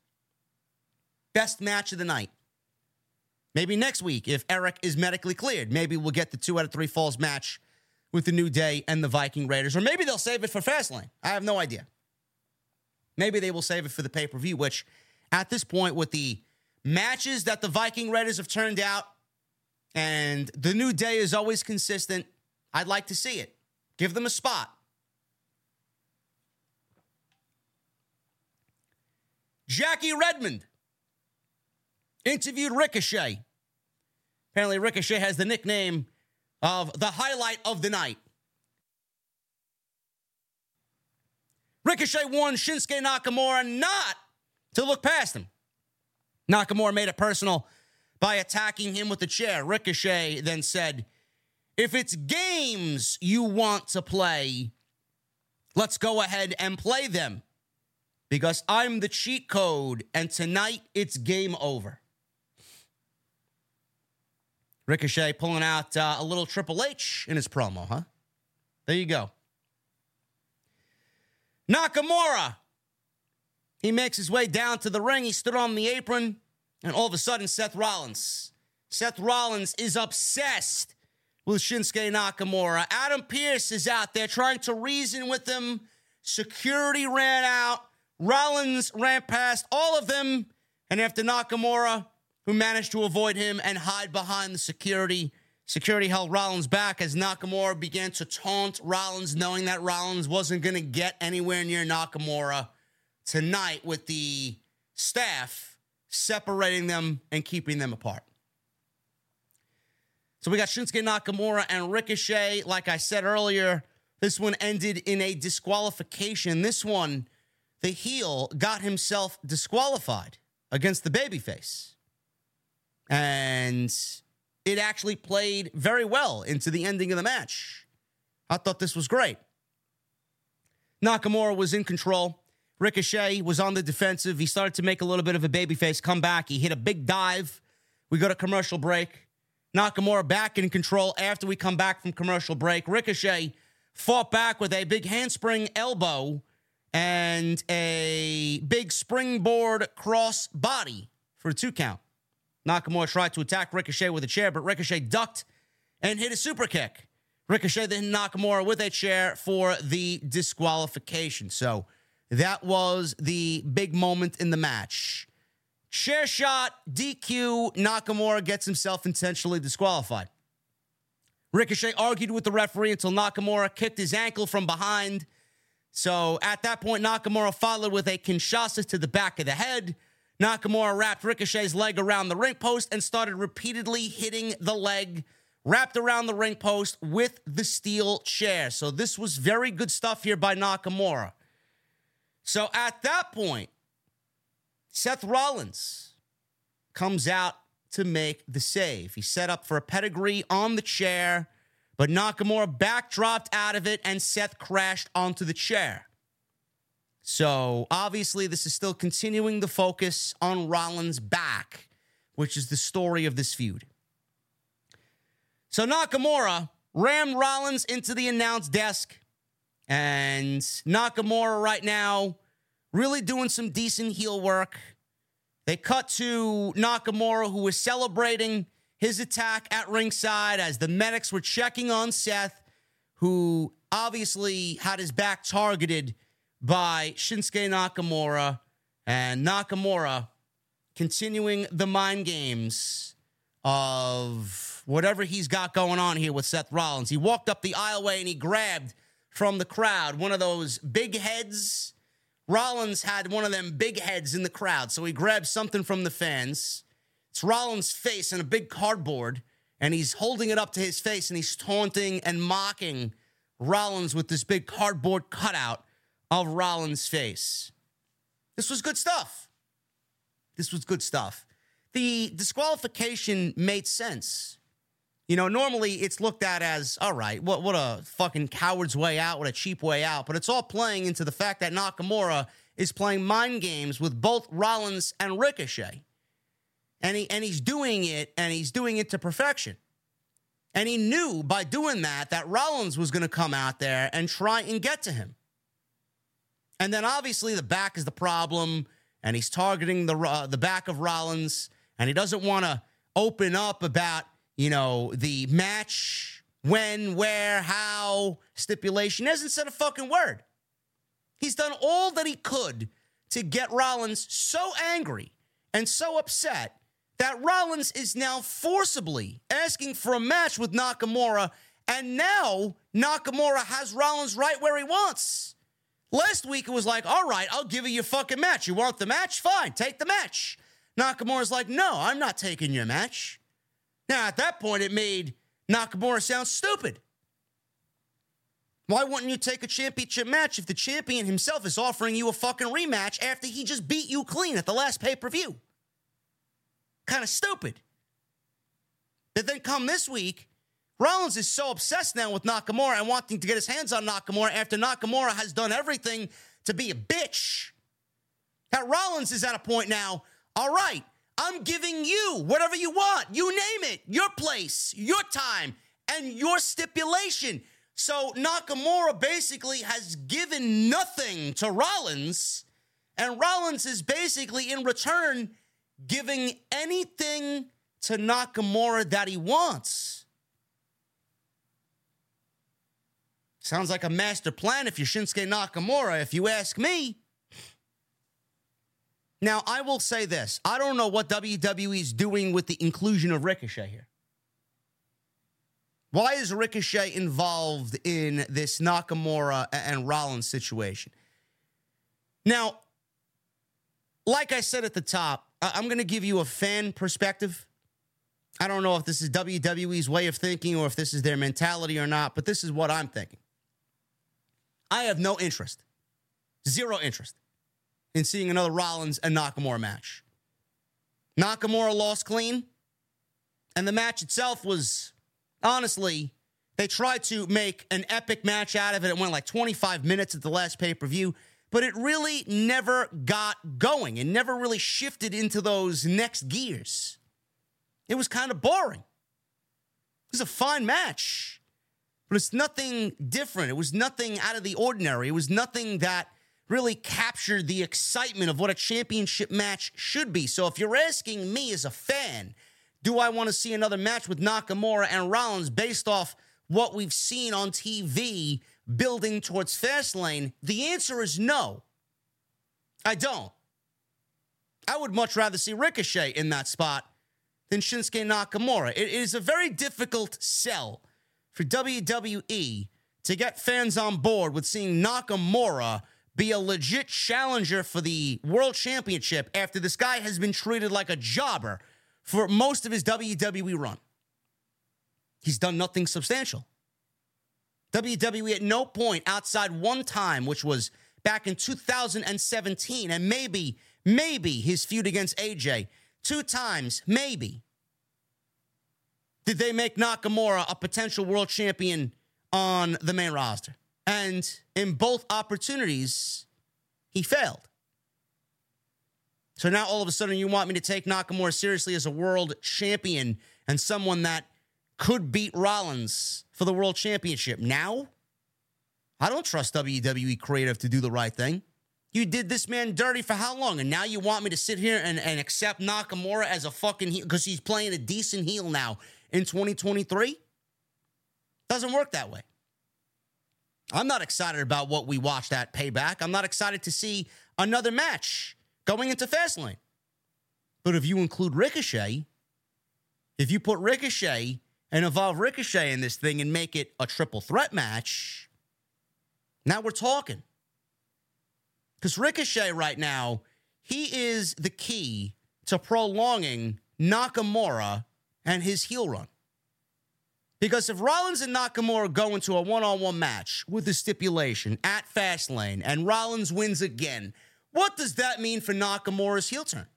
Best match of the night. Maybe next week, if Erik is medically cleared, maybe we'll get the two out of three falls match with the New Day and the Viking Raiders. Or maybe they'll save it for Fastlane. I have no idea. Maybe they will save it for the pay per view, which at this point, with the matches that the Viking Raiders have turned out, and the New Day is always consistent, I'd like to see it. Give them a spot. Jackie Redmond interviewed Ricochet. Apparently, Ricochet has the nickname of the highlight of the night. Ricochet warned Shinsuke Nakamura not to look past him. Nakamura made it personal by attacking him with a chair. Ricochet then said, If it's games you want to play, let's go ahead and play them because I'm the cheat code, and tonight it's game over. Ricochet pulling out uh, a little Triple H in his promo, huh? There you go. Nakamura. He makes his way down to the ring. He stood on the apron, and all of a sudden, Seth Rollins. Seth Rollins is obsessed with Shinsuke Nakamura. Adam Pearce is out there trying to reason with him. Security ran out. Rollins ran past all of them. And after Nakamura who managed to avoid him and hide behind the security. Security held Rollins back as Nakamura began to taunt Rollins, knowing that Rollins wasn't going to get anywhere near Nakamura tonight with the staff separating them and keeping them apart. So we got Shinsuke Nakamura and Ricochet. Like I said earlier, this one ended in a disqualification. This one, the heel got himself disqualified against the babyface. And it actually played very well into the ending of the match. I thought this was great. Nakamura was in control. Ricochet was on the defensive. He started to make a little bit of a babyface comeback. He hit a big dive. We go to commercial break. Nakamura back in control after we come back from commercial break. Ricochet fought back with a big handspring elbow and a big springboard cross body for a two count. Nakamura tried to attack Ricochet with a chair, but Ricochet ducked and hit a super kick. Ricochet then Nakamura with a chair for the disqualification. So that was the big moment in the match. Chair shot, DQ, Nakamura gets himself intentionally disqualified. Ricochet argued with the referee until Nakamura kicked his ankle from behind. So at that point, Nakamura followed with a Kinshasa to the back of the head. Nakamura wrapped Ricochet's leg around the ring post and started repeatedly hitting the leg wrapped around the ring post with the steel chair. So this was very good stuff here by Nakamura. So at that point, Seth Rollins comes out to make the save. He set up for a pedigree on the chair, but Nakamura backdropped out of it and Seth crashed onto the chair. So obviously, this is still continuing the focus on Rollins' back, which is the story of this feud. So Nakamura rammed Rollins into the announce desk, and Nakamura right now really doing some decent heel work. They cut to Nakamura, who was celebrating his attack at ringside as the medics were checking on Seth, who obviously had his back targeted by Shinsuke Nakamura and Nakamura continuing the mind games of whatever he's got going on here with Seth Rollins. He walked up the aisleway and he grabbed from the crowd one of those big heads. Rollins had one of them big heads in the crowd, so he grabbed something from the fans. It's Rollins' face in a big cardboard, and he's holding it up to his face and he's taunting and mocking Rollins with this big cardboard cutout of Rollins' face. This was good stuff. This was good stuff. The disqualification made sense. You know, normally it's looked at as, all right, what, what a fucking coward's way out, what a cheap way out. But it's all playing into the fact that Nakamura is playing mind games with both Rollins and Ricochet. And, he, and he's doing it, and he's doing it to perfection. And he knew by doing that that Rollins was going to come out there and try and get to him. And then obviously the back is the problem, and he's targeting the uh, the back of Rollins, and he doesn't want to open up about you know the match, when, where, how stipulation. He hasn't said a fucking word. He's done all that he could to get Rollins so angry and so upset that Rollins is now forcibly asking for a match with Nakamura, and now Nakamura has Rollins right where he wants. Last week it was like, all right, I'll give you your fucking match. You want the match? Fine, take the match. Nakamura's like, no, I'm not taking your match. Now, at that point, it made Nakamura sound stupid. Why wouldn't you take a championship match if the champion himself is offering you a fucking rematch after he just beat you clean at the last pay per view? Kind of stupid. But then come this week, Rollins is so obsessed now with Nakamura and wanting to get his hands on Nakamura after Nakamura has done everything to be a bitch. That Rollins is at a point now, all right, I'm giving you whatever you want. You name it, your place, your time, and your stipulation. So Nakamura basically has given nothing to Rollins, and Rollins is basically in return giving anything to Nakamura that he wants. Sounds like a master plan if you're Shinsuke Nakamura, if you ask me. Now, I will say this I don't know what WWE is doing with the inclusion of Ricochet here. Why is Ricochet involved in this Nakamura and Rollins situation? Now, like I said at the top, I'm going to give you a fan perspective. I don't know if this is WWE's way of thinking or if this is their mentality or not, but this is what I'm thinking. I have no interest, zero interest in seeing another Rollins and Nakamura match. Nakamura lost clean, and the match itself was honestly, they tried to make an epic match out of it. It went like 25 minutes at the last pay per view, but it really never got going. It never really shifted into those next gears. It was kind of boring. It was a fine match, but it's nothing different. It was nothing out of the ordinary. It was nothing that really captured the excitement of what a championship match should be. So if you're asking me as a fan, do I want to see another match with Nakamura and Rollins based off what we've seen on TV building towards Fastlane? The answer is no. I don't. I would much rather see Ricochet in that spot than Shinsuke Nakamura. It is a very difficult sell for WWE to get fans on board with seeing Nakamura be a legit challenger for the world championship after this guy has been treated like a jobber for most of his WWE run. He's done nothing substantial. WWE at no point outside one time, which was back in 2017, and maybe, maybe his feud against AJ, two times, maybe, did they make Nakamura a potential world champion on the main roster. And in both opportunities, he failed. So now all of a sudden you want me to take Nakamura seriously as a world champion and someone that could beat Rollins for the world championship. Now, I don't trust WWE creative to do the right thing. You did this man dirty for how long? And now you want me to sit here and, and accept Nakamura as a fucking heel because he's playing a decent heel now in 2023? Doesn't work that way. I'm not excited about what we watched at Payback. I'm not excited to see another match going into Fastlane. But if you include Ricochet, if you put Ricochet and involve Ricochet in this thing and make it a triple threat match, now we're talking. Because Ricochet right now, he is the key to prolonging Nakamura and his heel run. Because if Rollins and Nakamura go into a one on one match with a stipulation at Fastlane and Rollins wins again, what does that mean for Nakamura's heel turn?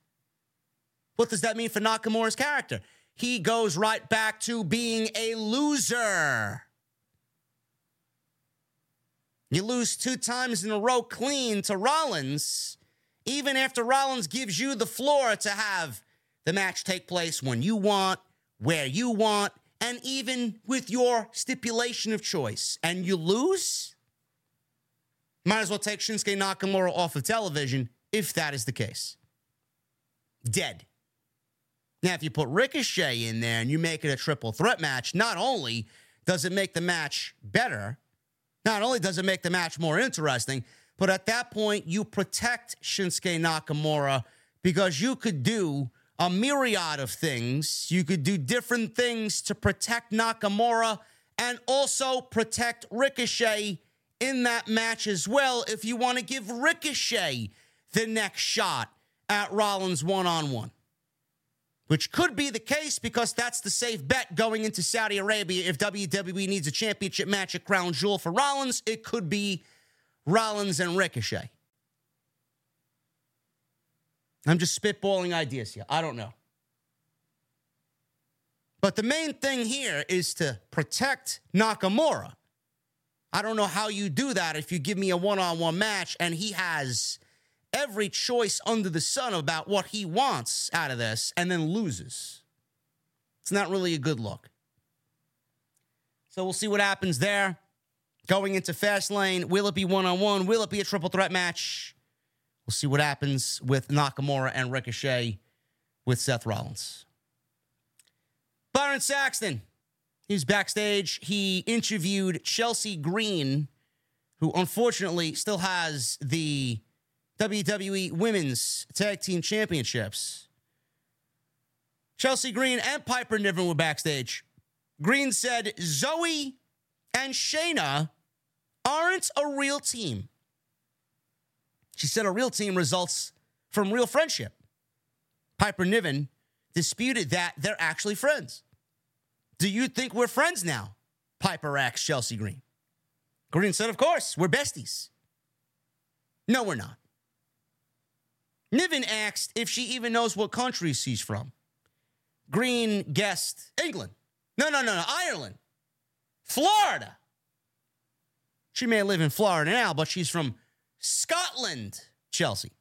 What does that mean for Nakamura's character? He goes right back to being a loser. You lose two times in a row clean to Rollins, even after Rollins gives you the floor to have the match take place when you want, where you want, and even with your stipulation of choice. And you lose? Might as well take Shinsuke Nakamura off of television if that is the case. Dead. Now, if you put Ricochet in there and you make it a triple threat match, not only does it make the match better, not only does it make the match more interesting, but at that point, you protect Shinsuke Nakamura because you could do a myriad of things. You could do different things to protect Nakamura and also protect Ricochet in that match as well if you want to give Ricochet the next shot at Rollins one on one. Which could be the case because that's the safe bet going into Saudi Arabia. If WWE needs a championship match at Crown Jewel for Rollins, it could be Rollins and Ricochet. I'm just spitballing ideas here. I don't know. But the main thing here is to protect Nakamura. I don't know how you do that if you give me a one on one match and he has every choice under the sun about what he wants out of this and then loses. It's not really a good look. So we'll see what happens there. Going into Fastlane, will it be one on one? Will it be a triple threat match? We'll see what happens with Nakamura and Ricochet with Seth Rollins. Byron Saxton, he's backstage. He interviewed Chelsea Green, who unfortunately still has the WWE Women's Tag Team Championships. Chelsea Green and Piper Niven were backstage. Green said Zoey and Shayna aren't a real team. She said a real team results from real friendship. Piper Niven disputed that they're actually friends. Do you think we're friends now? Piper asked Chelsea Green. Green said, Of course, we're besties. No, we're not. Niven asked if she even knows what country she's from. Green guessed England. No, no, no, no, Ireland. Florida. She may live in Florida now, but she's from Scotland, Chelsea.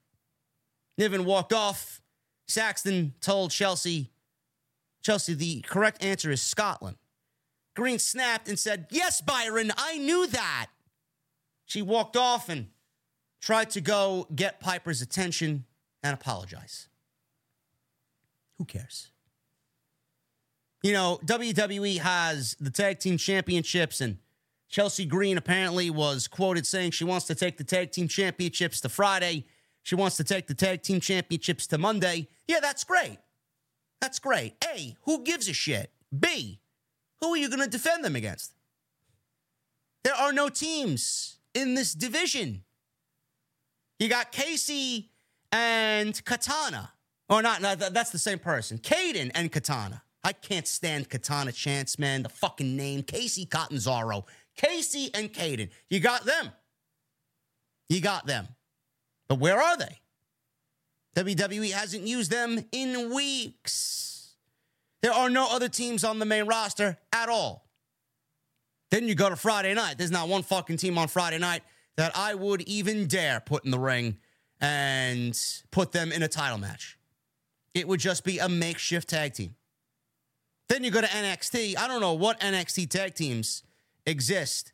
Niven walked off. Saxton told Chelsea, Chelsea, the correct answer is Scotland. Green snapped and said, Yes, Byron, I knew that. She walked off and tried to go get Piper's attention and apologize. Who cares? You know, WWE has the tag team championships and Chelsea Green apparently was quoted saying she wants to take the tag team championships to Friday. She wants to take the tag team championships to Monday. Yeah, that's great. That's great. A, who gives a shit? B, who are you going to defend them against? There are no teams in this division. You got Kacy and Katana. Or not, no, that's the same person. Kayden and Katana. I can't stand Katana Chance, man. The fucking name. Kacy Catanzaro. Kacy and Kayden. You got them. You got them. But where are they? WWE hasn't used them in weeks. There are no other teams on the main roster at all. Then you go to Friday night. There's not one fucking team on Friday night that I would even dare put in the ring and put them in a title match. It would just be a makeshift tag team. Then you go to NXT. I don't know what NXT tag teams exist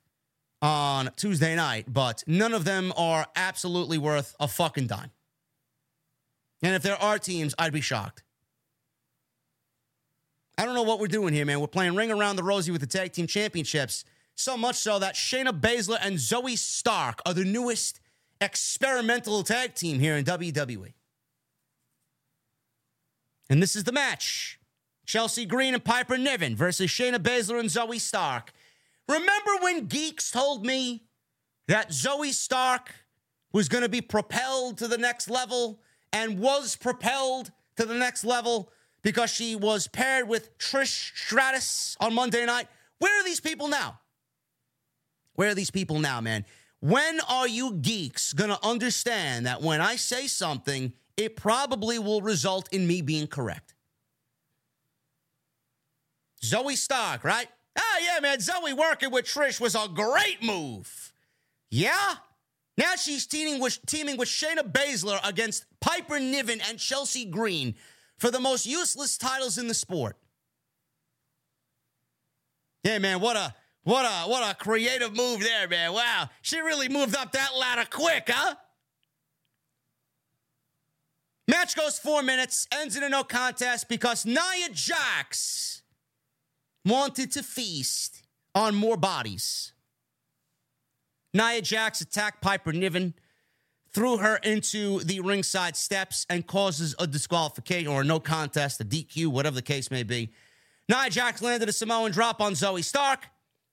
on Tuesday night, but none of them are absolutely worth a fucking dime. And if there are teams, I'd be shocked. I don't know what we're doing here, man. We're playing Ring Around the Rosie with the Tag Team Championships. So much so that Shayna Baszler and Zoey Stark are the newest experimental tag team here in WWE. And this is the match Chelsea Green and Piper Niven versus Shayna Baszler and Zoey Stark. Remember when geeks told me that Zoey Stark was going to be propelled to the next level and was propelled to the next level because she was paired with Trish Stratus on Monday night? Where are these people now? Where are these people now, man? When are you geeks going to understand that when I say something, it probably will result in me being correct? Zoey Stark, right? Ah, yeah, man. Zoey working with Trish was a great move. Yeah? Now she's teaming with, teaming with Shayna Baszler against Piper Niven and Chelsea Green for the most useless titles in the sport. Yeah, man, what a what a what a creative move there, man. Wow. She really moved up that ladder quick, huh? Match goes four minutes, ends in a no contest because Nia Jax wanted to feast on more bodies. Nia Jax attacked Piper Niven, threw her into the ringside steps, and causes a disqualification or a no contest, a DQ, whatever the case may be. Nia Jax landed a Samoan drop on Zoey Stark,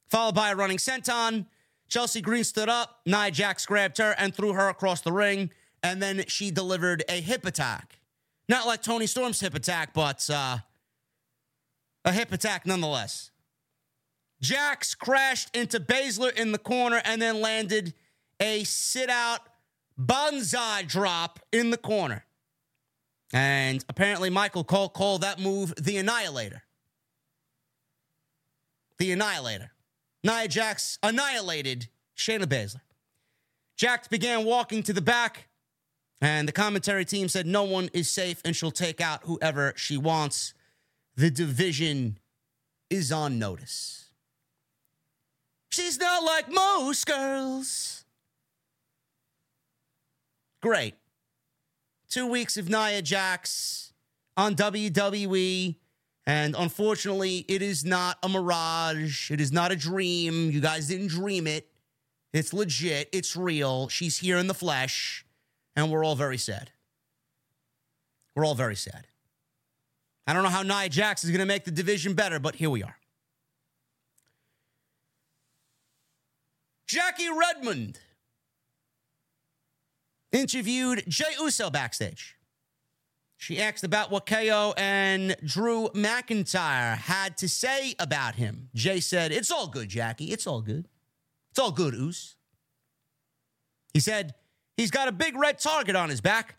followed by a running senton. Chelsea Green stood up. Nia Jax grabbed her and threw her across the ring and then she delivered a hip attack. Not like Toni Storm's hip attack, but uh, a hip attack nonetheless. Jax crashed into Baszler in the corner and then landed a sit out banzai drop in the corner. And apparently, Michael Cole called that move the Annihilator. The Annihilator. Nia Jax annihilated Shayna Baszler. Jax began walking to the back and the commentary team said no one is safe and she'll take out whoever she wants. The division is on notice. She's not like most girls. Great. Two weeks of Nia Jax on WWE. And unfortunately, it is not a mirage. It is not a dream. You guys didn't dream it. It's legit. It's real. She's here in the flesh and we're all very sad. We're all very sad. I don't know how Nia Jax is going to make the division better, but here we are. Jackie Redmond interviewed Jey Uso backstage. She asked about what KO and Drew McIntyre had to say about him. Jey said, It's all good, Jackie. It's all good. It's all good, Us. He said, He's got a big red target on his back.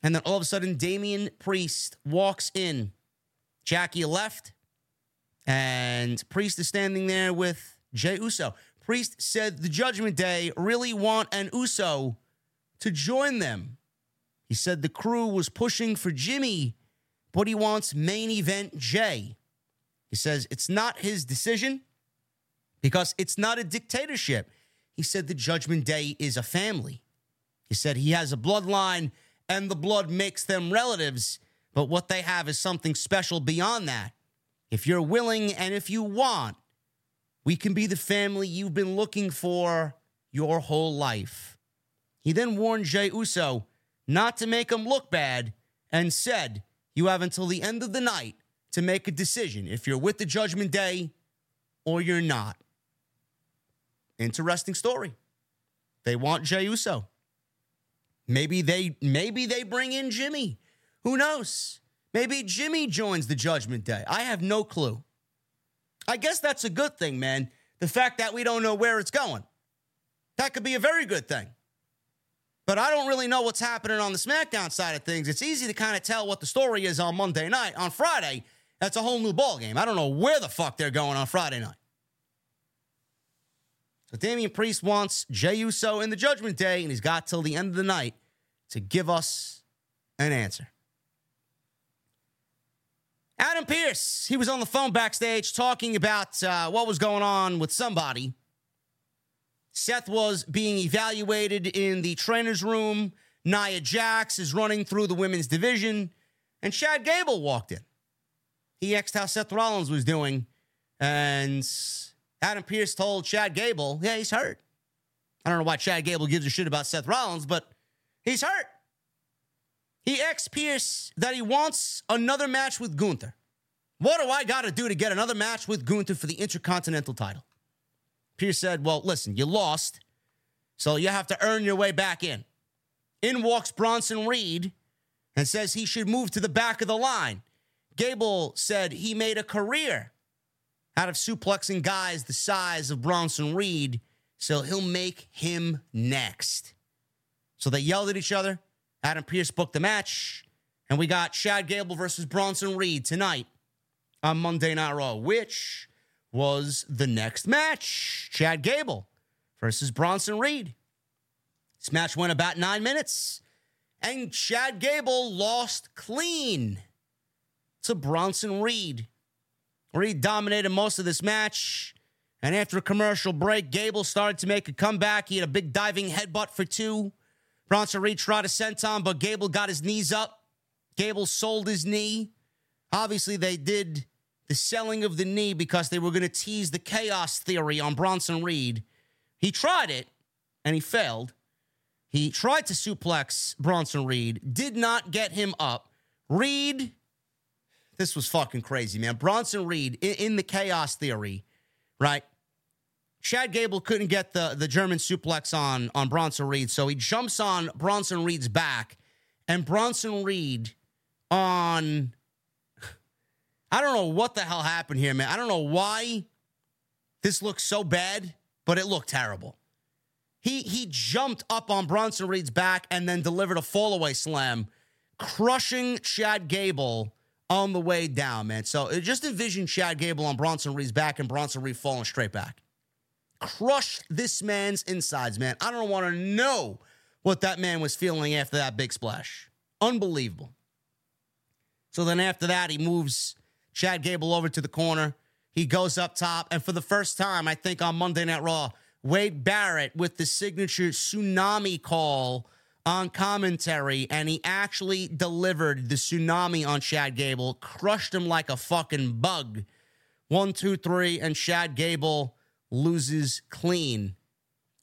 And then all of a sudden, Damian Priest walks in. Jackie left, and Priest is standing there with Jey Uso. Priest said the Judgment Day really want an Uso to join them. He said the crew was pushing for Jimmy, but he wants main event Jey. He says it's not his decision because it's not a dictatorship. He said the Judgment Day is a family. He said he has a bloodline and the blood makes them relatives, but what they have is something special beyond that. If you're willing and if you want, we can be the family you've been looking for your whole life. He then warned Jey Uso not to make him look bad and said, You have until the end of the night to make a decision if you're with the Judgment Day or you're not. Interesting story. They want Jey Uso. Maybe they maybe they bring in Jimmy. Who knows? Maybe Jimmy joins the Judgment Day. I have no clue. I guess that's a good thing, man. The fact that we don't know where it's going. That could be a very good thing. But I don't really know what's happening on the SmackDown side of things. It's easy to kind of tell what the story is on Monday night. On Friday, that's a whole new ball game. I don't know where the fuck they're going on Friday night. So Damian Priest wants Jey Uso in the Judgment Day, and he's got till the end of the night to give us an answer. Adam Pearce, he was on the phone backstage talking about uh, what was going on with somebody. Seth was being evaluated in the trainer's room. Nia Jax is running through the women's division, and Chad Gable walked in. He asked how Seth Rollins was doing, and Adam Pearce told Chad Gable, yeah, he's hurt. I don't know why Chad Gable gives a shit about Seth Rollins, but he's hurt. He asked Pearce that he wants another match with Gunther. What do I got to do to get another match with Gunther for the Intercontinental title? Pearce said, Well, listen, you lost, so you have to earn your way back in. In walks Bronson Reed and says he should move to the back of the line. Gable said he made a career out of suplexing guys the size of Bronson Reed, so he'll make him next. So they yelled at each other. Adam Pearce booked the match, and we got Chad Gable versus Bronson Reed tonight on Monday Night Raw, which was the next match Chad Gable versus Bronson Reed. This match went about nine minutes, and Chad Gable lost clean to Bronson Reed. Reed dominated most of this match. And after a commercial break, Gable started to make a comeback. He had a big diving headbutt for two. Bronson Reed tried to senton, but Gable got his knees up. Gable sold his knee. Obviously, they did the selling of the knee because they were going to tease the chaos theory on Bronson Reed. He tried it and he failed. He tried to suplex Bronson Reed, did not get him up. Reed, this was fucking crazy, man. Bronson Reed in, in the chaos theory, right? Chad Gable couldn't get the, the German suplex on, on Bronson Reed, so he jumps on Bronson Reed's back, and Bronson Reed on I don't know what the hell happened here, man. I don't know why this looks so bad, but it looked terrible. He he jumped up on Bronson Reed's back and then delivered a fallaway slam, crushing Chad Gable on the way down, man. So just envision Chad Gable on Bronson Reed's back and Bronson Reed falling straight back. Crushed this man's insides, man. I don't want to know what that man was feeling after that big splash. Unbelievable. So then after that, he moves Chad Gable over to the corner. He goes up top. And for the first time, I think on Monday Night Raw, Wade Barrett with the signature tsunami call on commentary. And he actually delivered the tsunami on Chad Gable, crushed him like a fucking bug. One, two, three. And Chad Gable loses clean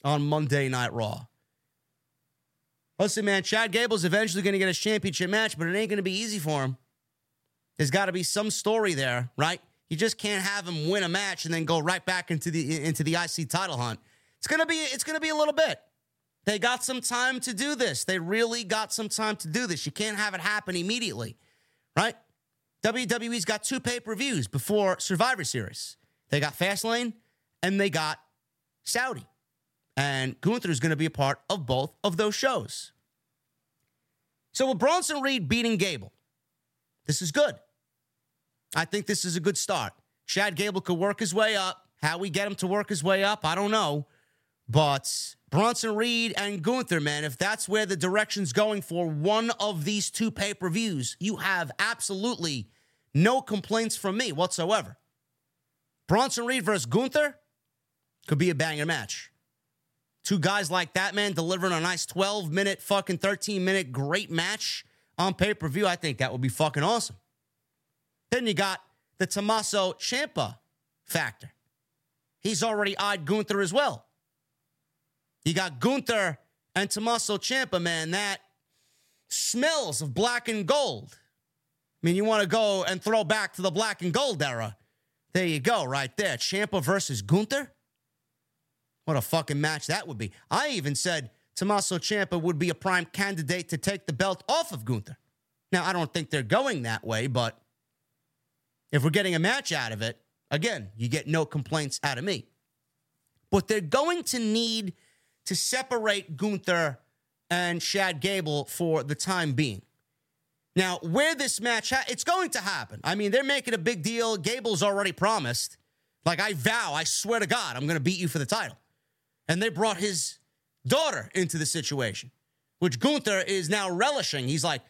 on Monday Night Raw. Listen, man, Chad Gable's eventually going to get his championship match, but it ain't going to be easy for him. There's got to be some story there, right? You just can't have him win a match and then go right back into the into the IC title hunt. It's gonna be it's gonna be a little bit. They got some time to do this. They really got some time to do this. You can't have it happen immediately, right? WWE's got two pay per views before Survivor Series. They got Fastlane and they got Saudi. And Gunther is going to be a part of both of those shows. So with Bronson Reed beating Gable, this is good. I think this is a good start. Chad Gable could work his way up. How we get him to work his way up, I don't know. But Bronson Reed and Gunther, man, if that's where the direction's going for one of these two pay per views, you have absolutely no complaints from me whatsoever. Bronson Reed versus Gunther could be a banger match. Two guys like that, man, delivering a nice 12 minute, fucking 13 minute great match on pay per view. I think that would be fucking awesome. Then you got the Tommaso Ciampa factor. He's already eyed Gunther as well. You got Gunther and Tommaso Ciampa, man. That smells of black and gold. I mean, you want to go and throw back to the black and gold era. There you go, right there. Ciampa versus Gunther. What a fucking match that would be. I even said Tommaso Ciampa would be a prime candidate to take the belt off of Gunther. Now, I don't think they're going that way, but if we're getting a match out of it, again, you get no complaints out of me. But they're going to need to separate Gunther and Chad Gable for the time being. Now, where this match, ha- it's going to happen. I mean, they're making a big deal. Gable's already promised. Like, I vow, I swear to God, I'm going to beat you for the title. And they brought his daughter into the situation, which Gunther is now relishing. He's like,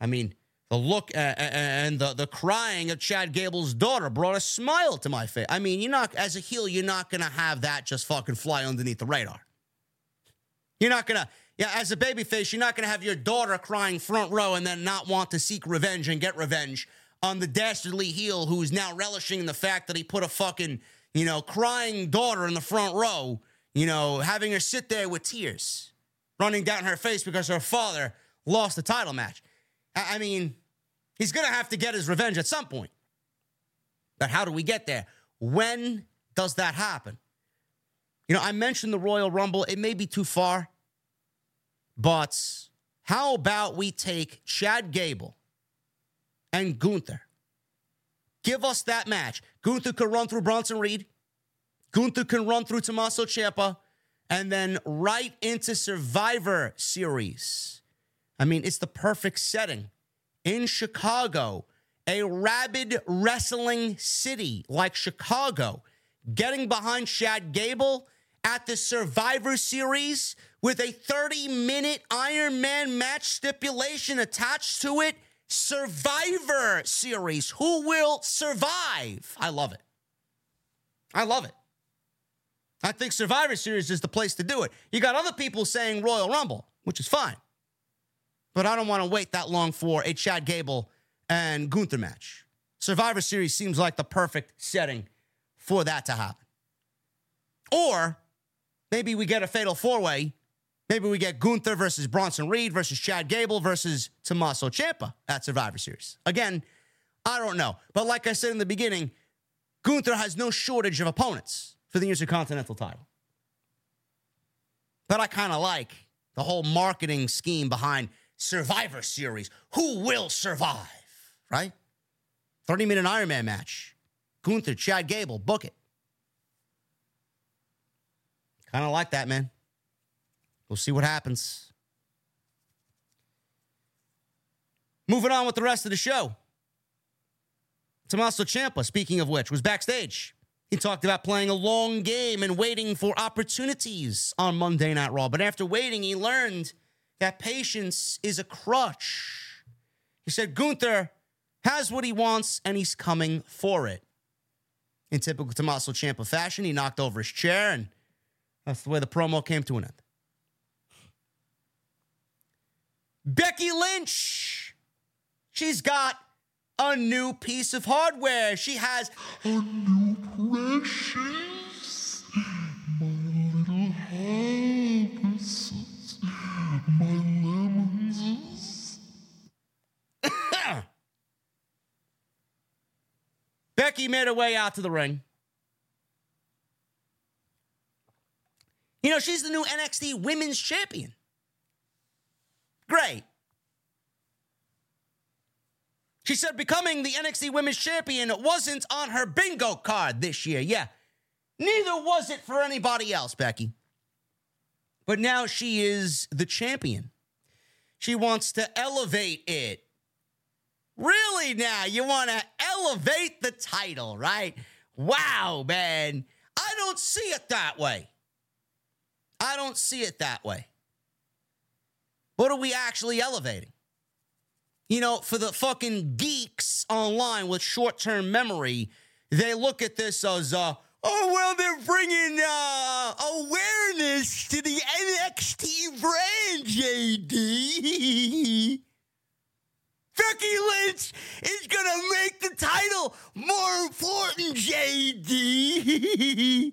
I mean, the look and the, the crying of Chad Gable's daughter brought a smile to my face. I mean, you're not, as a heel, you're not going to have that just fucking fly underneath the radar. You're not going to, yeah, as a babyface, you're not going to have your daughter crying front row and then not want to seek revenge and get revenge on the dastardly heel who's now relishing in the fact that he put a fucking, you know, crying daughter in the front row, you know, having her sit there with tears running down her face because her father lost the title match. I mean, He's going to have to get his revenge at some point. But how do we get there? When does that happen? You know, I mentioned the Royal Rumble. It may be too far, but how about we take Chad Gable and Gunther? Give us that match. Gunther can run through Bronson Reed. Gunther can run through Tommaso Ciampa and then right into Survivor Series. I mean, it's the perfect setting in Chicago a rabid wrestling city like Chicago getting behind Chad Gable at the Survivor Series with a 30 minute Iron Man match stipulation attached to it. Survivor Series. Who will survive? I love it. I love it. I think Survivor Series is the place to do it. You got other people saying Royal Rumble, which is fine. But I don't want to wait that long for a Chad Gable and Gunther match. Survivor Series seems like the perfect setting for that to happen. Or maybe we get a fatal four way. Maybe we get Gunther versus Bronson Reed versus Chad Gable versus Tommaso Ciampa at Survivor Series. Again, I don't know. But like I said in the beginning, Gunther has no shortage of opponents for the Intercontinental title. But I kind of like the whole marketing scheme behind Survivor Series. Who will survive? Right? 30 minute Iron Man match. Gunther, Chad Gable, book it. Kind of like that, man. We'll see what happens. Moving on with the rest of the show. Tommaso Ciampa, speaking of which, was backstage. He talked about playing a long game and waiting for opportunities on Monday Night Raw. But after waiting, he learned that patience is a crutch. He said Gunther has what he wants and he's coming for it. In typical Tommaso Ciampa fashion, he knocked over his chair, and that's the way the promo came to an end. Becky Lynch. She's got a new piece of hardware. She has a new precious, my little hibiscus, my lemons. Becky made her way out to the ring. You know, she's the new NXT Women's Champion. Great. She said becoming the NXT Women's Champion wasn't on her bingo card this year. Yeah. Neither was it for anybody else, Becky. But now she is the champion. She wants to elevate it. Really now, you want to elevate the title, right? Wow, man. I don't see it that way. I don't see it that way. What are we actually elevating? You know, for the fucking geeks online with short term memory, they look at this as, uh, oh, well, they're bringing uh, awareness to the NXT brand, JD. Becky Lynch is going to make the title more important, JD.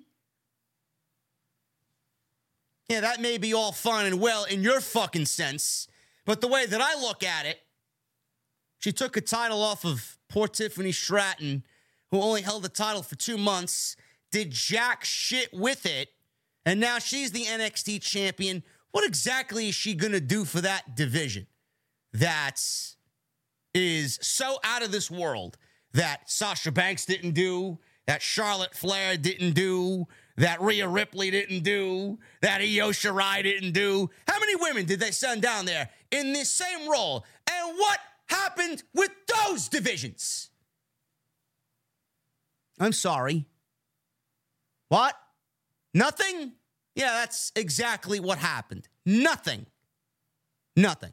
yeah, that may be all fine and well in your fucking sense, but the way that I look at it, she took a title off of poor Tiffany Stratton, who only held the title for two months, did jack shit with it, and now she's the NXT champion. What exactly is she going to do for that division that is so out of this world that Sasha Banks didn't do, that Charlotte Flair didn't do, that Rhea Ripley didn't do, that Io Shirai didn't do? How many women did they send down there in this same role? And what happened with those divisions? I'm sorry. What? Nothing? Yeah, that's exactly what happened. Nothing. Nothing.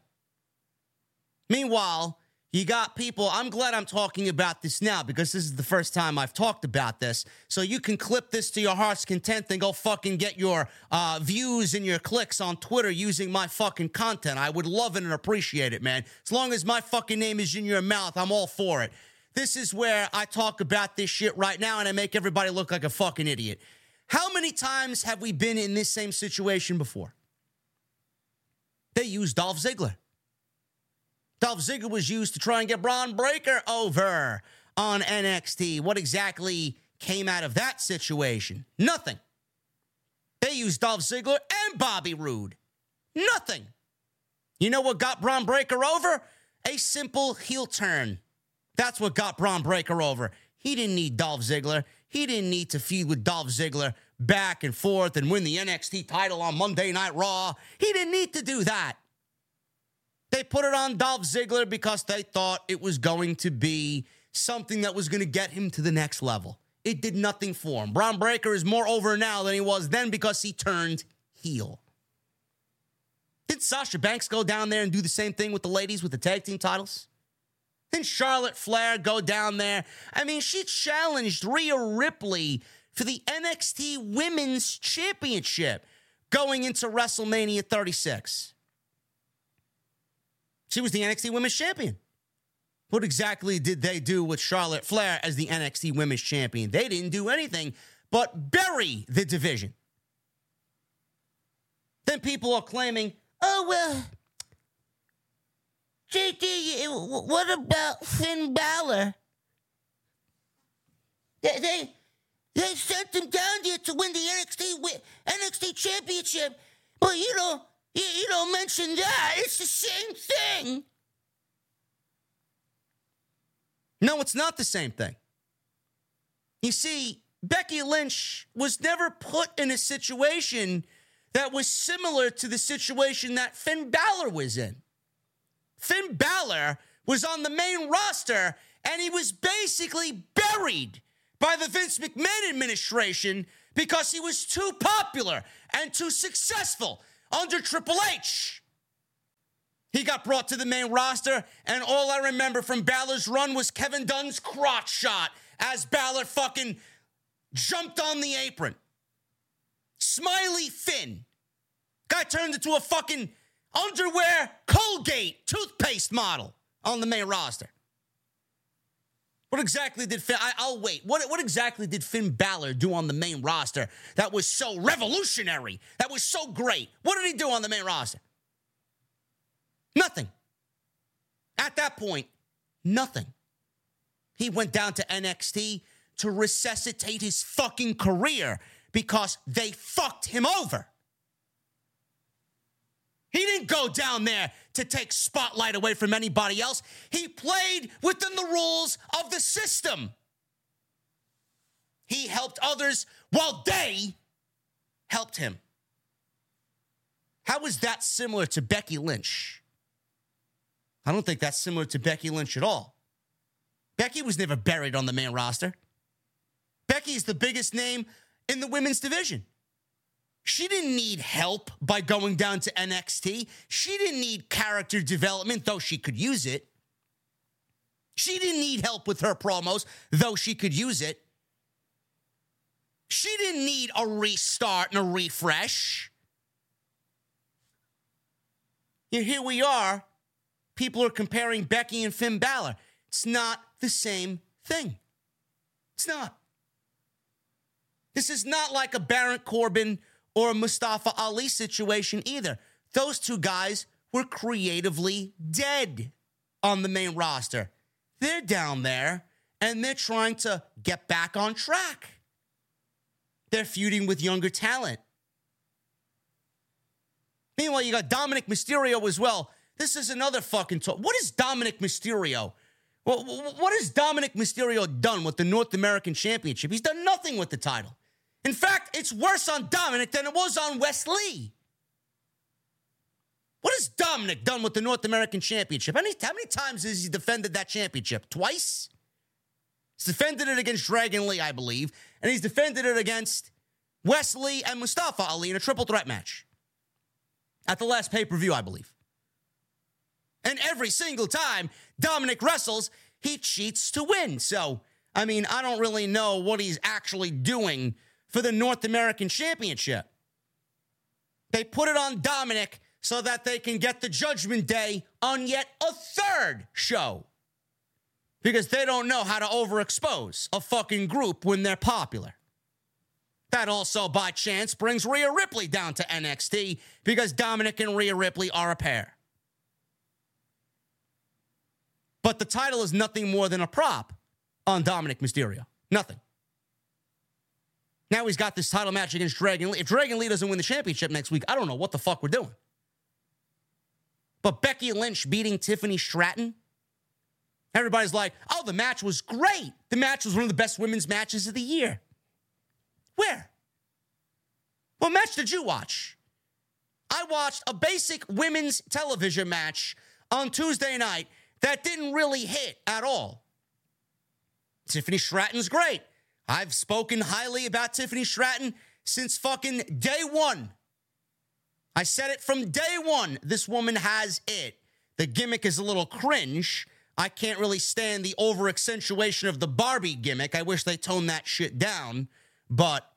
Meanwhile, you got people, I'm glad I'm talking about this now because this is the first time I've talked about this. So you can clip this to your heart's content and go fucking get your uh, views and your clicks on Twitter using my fucking content. I would love it and appreciate it, man. As long as my fucking name is in your mouth, I'm all for it. This is where I talk about this shit right now and I make everybody look like a fucking idiot. How many times have we been in this same situation before? They used Dolph Ziggler. Dolph Ziggler was used to try and get Bron Breakker over on NXT. What exactly came out of that situation? Nothing. They used Dolph Ziggler and Bobby Roode. Nothing. You know what got Bron Breakker over? A simple heel turn. That's what got Bron Breakker over. He didn't need Dolph Ziggler. He didn't need to feud with Dolph Ziggler back and forth and win the NXT title on Monday Night Raw. He didn't need to do that. They put it on Dolph Ziggler because they thought it was going to be something that was going to get him to the next level. It did nothing for him. Bron Breakker is more over now than he was then because he turned heel. Did Sasha Banks go down there and do the same thing with the ladies with the tag team titles? Didn't Charlotte Flair go down there? I mean, she challenged Rhea Ripley for the NXT Women's Championship going into WrestleMania 36. She was the NXT Women's Champion. What exactly did they do with Charlotte Flair as the NXT Women's Champion? They didn't do anything but bury the division. Then people are claiming, oh, well, JD, what about Finn Balor? They, they, they sent him down here to win the NXT NXT championship, but you don't you, you don't mention that. It's the same thing. No, it's not the same thing. You see, Becky Lynch was never put in a situation that was similar to the situation that Finn Balor was in. Finn Balor was on the main roster and he was basically buried by the Vince McMahon administration because he was too popular and too successful under Triple H. He got brought to the main roster, and all I remember from Balor's run was Kevin Dunn's crotch shot as Balor fucking jumped on the apron. Smiley Finn. Guy turned into a fucking underwear Colgate toothpaste model on the main roster. What exactly did Finn? I, will wait. What, what exactly did Finn Balor do on the main roster that was so revolutionary? That was so great? What did he do on the main roster? Nothing. At that point, nothing. He went down to NXT to resuscitate his fucking career because they fucked him over. He didn't go down there to take spotlight away from anybody else. He played within the rules of the system. He helped others while they helped him. How is that similar to Becky Lynch? I don't think that's similar to Becky Lynch at all. Becky was never buried on the main roster. Becky is the biggest name in the women's division. She didn't need help by going down to NXT. She didn't need character development, though she could use it. She didn't need help with her promos, though she could use it. She didn't need a restart and a refresh. Here we are. People are comparing Becky and Finn Balor. It's not the same thing. It's not. This is not like a Baron Corbin or a Mustafa Ali situation either. Those two guys were creatively dead on the main roster. They're down there and they're trying to get back on track. They're feuding with younger talent. Meanwhile, you got Dominik Mysterio as well. This is another fucking talk. What is Dominik Mysterio? What has Dominik Mysterio done with the North American Championship? He's done nothing with the title. In fact, it's worse on Dominik than it was on Wes Lee. What has Dominik done with the North American Championship? How many, how many times has he defended that championship? Twice? He's defended it against Dragon Lee, I believe, and he's defended it against Wes Lee and Mustafa Ali in a triple threat match at the last pay per view, I believe. And every single time Dominik wrestles, he cheats to win. So, I mean, I don't really know what he's actually doing for the North American Championship. They put it on Dominik so that they can get the Judgment Day on yet a third show. Because they don't know how to overexpose a fucking group when they're popular. That also, by chance, brings Rhea Ripley down to NXT because Dominik and Rhea Ripley are a pair. But the title is nothing more than a prop on Dominik Mysterio. Nothing. Now he's got this title match against Dragon Lee. If Dragon Lee doesn't win the championship next week, I don't know what the fuck we're doing. But Becky Lynch beating Tiffany Stratton, everybody's like, oh, the match was great. The match was one of the best women's matches of the year. Where? What match did you watch? I watched a basic women's television match on Tuesday night that didn't really hit at all. Tiffany Stratton's great. I've spoken highly about Tiffany Stratton since fucking day one. I said it from day one. This woman has it. The gimmick is a little cringe. I can't really stand the over accentuation of the Barbie gimmick. I wish they toned that shit down. But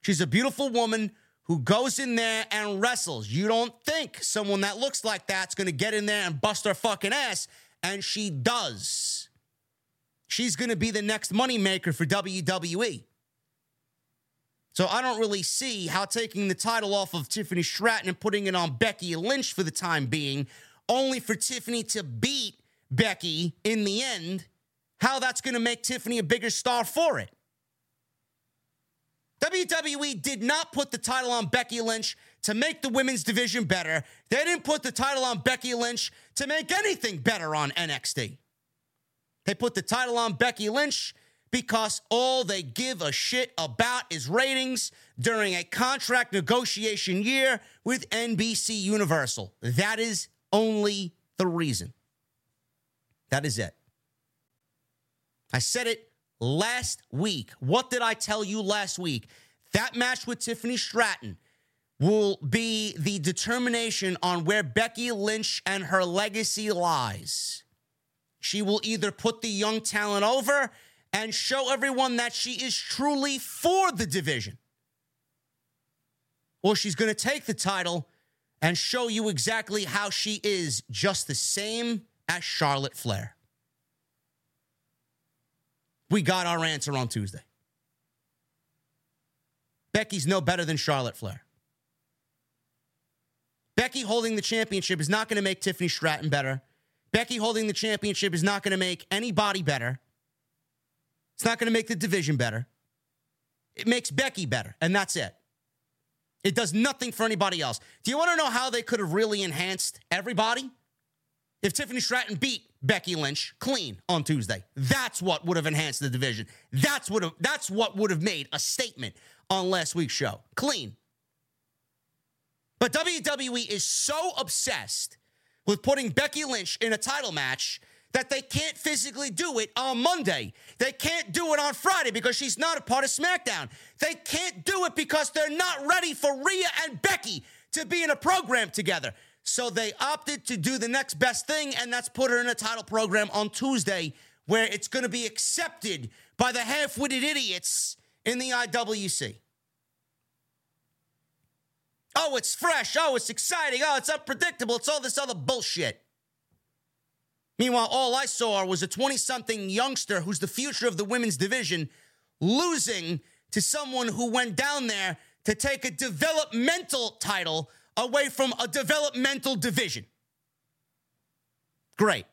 she's a beautiful woman who goes in there and wrestles. You don't think someone that looks like that's going to get in there and bust her fucking ass, and she does. She's going to be the next moneymaker for WWE. So I don't really see how taking the title off of Tiffany Stratton and putting it on Becky Lynch for the time being, only for Tiffany to beat Becky in the end, how that's going to make Tiffany a bigger star for it. WWE did not put the title on Becky Lynch to make the women's division better. They didn't put the title on Becky Lynch to make anything better on NXT. They put the title on Becky Lynch because all they give a shit about is ratings during a contract negotiation year with NBC Universal. That is only the reason. That is it. I said it last week. What did I tell you last week? That match with Tiffany Stratton will be the determination on where Becky Lynch and her legacy lies. She will either put the young talent over and show everyone that she is truly for the division. Or she's going to take the title and show you exactly how she is just the same as Charlotte Flair. We got our answer on Tuesday. Becky's no better than Charlotte Flair. Becky holding the championship is not going to make Tiffany Stratton better. Becky holding the championship is not going to make anybody better. It's not going to make the division better. It makes Becky better, and that's it. It does nothing for anybody else. Do you want to know how they could have really enhanced everybody? If Tiffany Stratton beat Becky Lynch clean on Tuesday, that's what would have enhanced the division. That's what have, that's what would have made a statement on last week's show. Clean. But WWE is so obsessed with putting Becky Lynch in a title match that they can't physically do it on Monday. They can't do it on Friday because she's not a part of SmackDown. They can't do it because they're not ready for Rhea and Becky to be in a program together. So they opted to do the next best thing, and that's put her in a title program on Tuesday where it's going to be accepted by the half witted idiots in the IWC. Oh, it's fresh. Oh, it's exciting. Oh, it's unpredictable. It's all this other bullshit. Meanwhile, all I saw was a 20 something youngster who's the future of the women's division losing to someone who went down there to take a developmental title away from a developmental division. Great.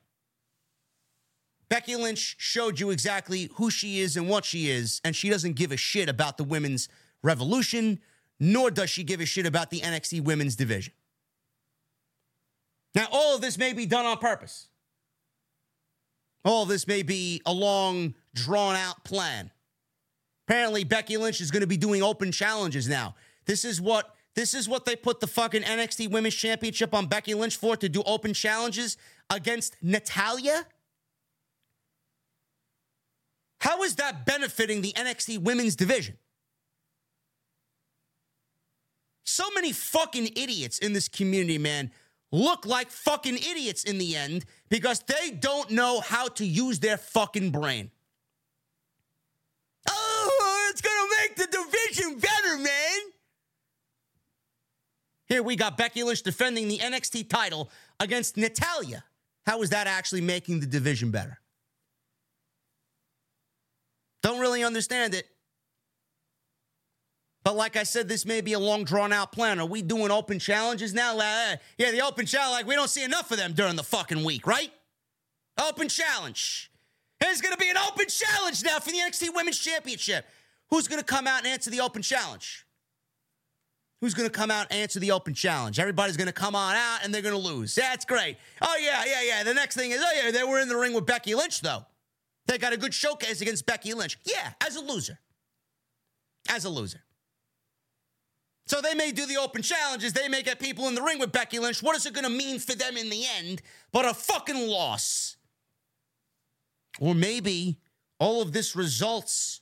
Becky Lynch showed you exactly who she is and what she is, and she doesn't give a shit about the women's revolution, nor does she give a shit about the NXT women's division. Now, all of this may be done on purpose. All of this may be a long, drawn out plan. Apparently, Becky Lynch is going to be doing open challenges now. This is what this is what they put the fucking NXT Women's Championship on Becky Lynch for to do open challenges against Natalya. How is that benefiting the NXT Women's division? So many fucking idiots in this community, man look like fucking idiots in the end because they don't know how to use their fucking brain. Oh, it's going to make the division better, man. Here we got Becky Lynch defending the NXT title against Natalya. How is that actually making the division better? Don't really understand it. But like I said, this may be a long drawn out plan. Are we doing open challenges now? Uh, yeah, the open challenge, like we don't see enough of them during the fucking week, right? Open challenge. There's going to be an open challenge now for the NXT Women's Championship. Who's going to come out and answer the open challenge? Who's going to come out and answer the open challenge? Everybody's going to come on out and they're going to lose. That's great. Oh, yeah, yeah, yeah. The next thing is, oh, yeah, they were in the ring with Becky Lynch, though. They got a good showcase against Becky Lynch. Yeah, as a loser. As a loser. So they may do the open challenges. They may get people in the ring with Becky Lynch. What is it going to mean for them in the end? But a fucking loss. Or maybe all of this results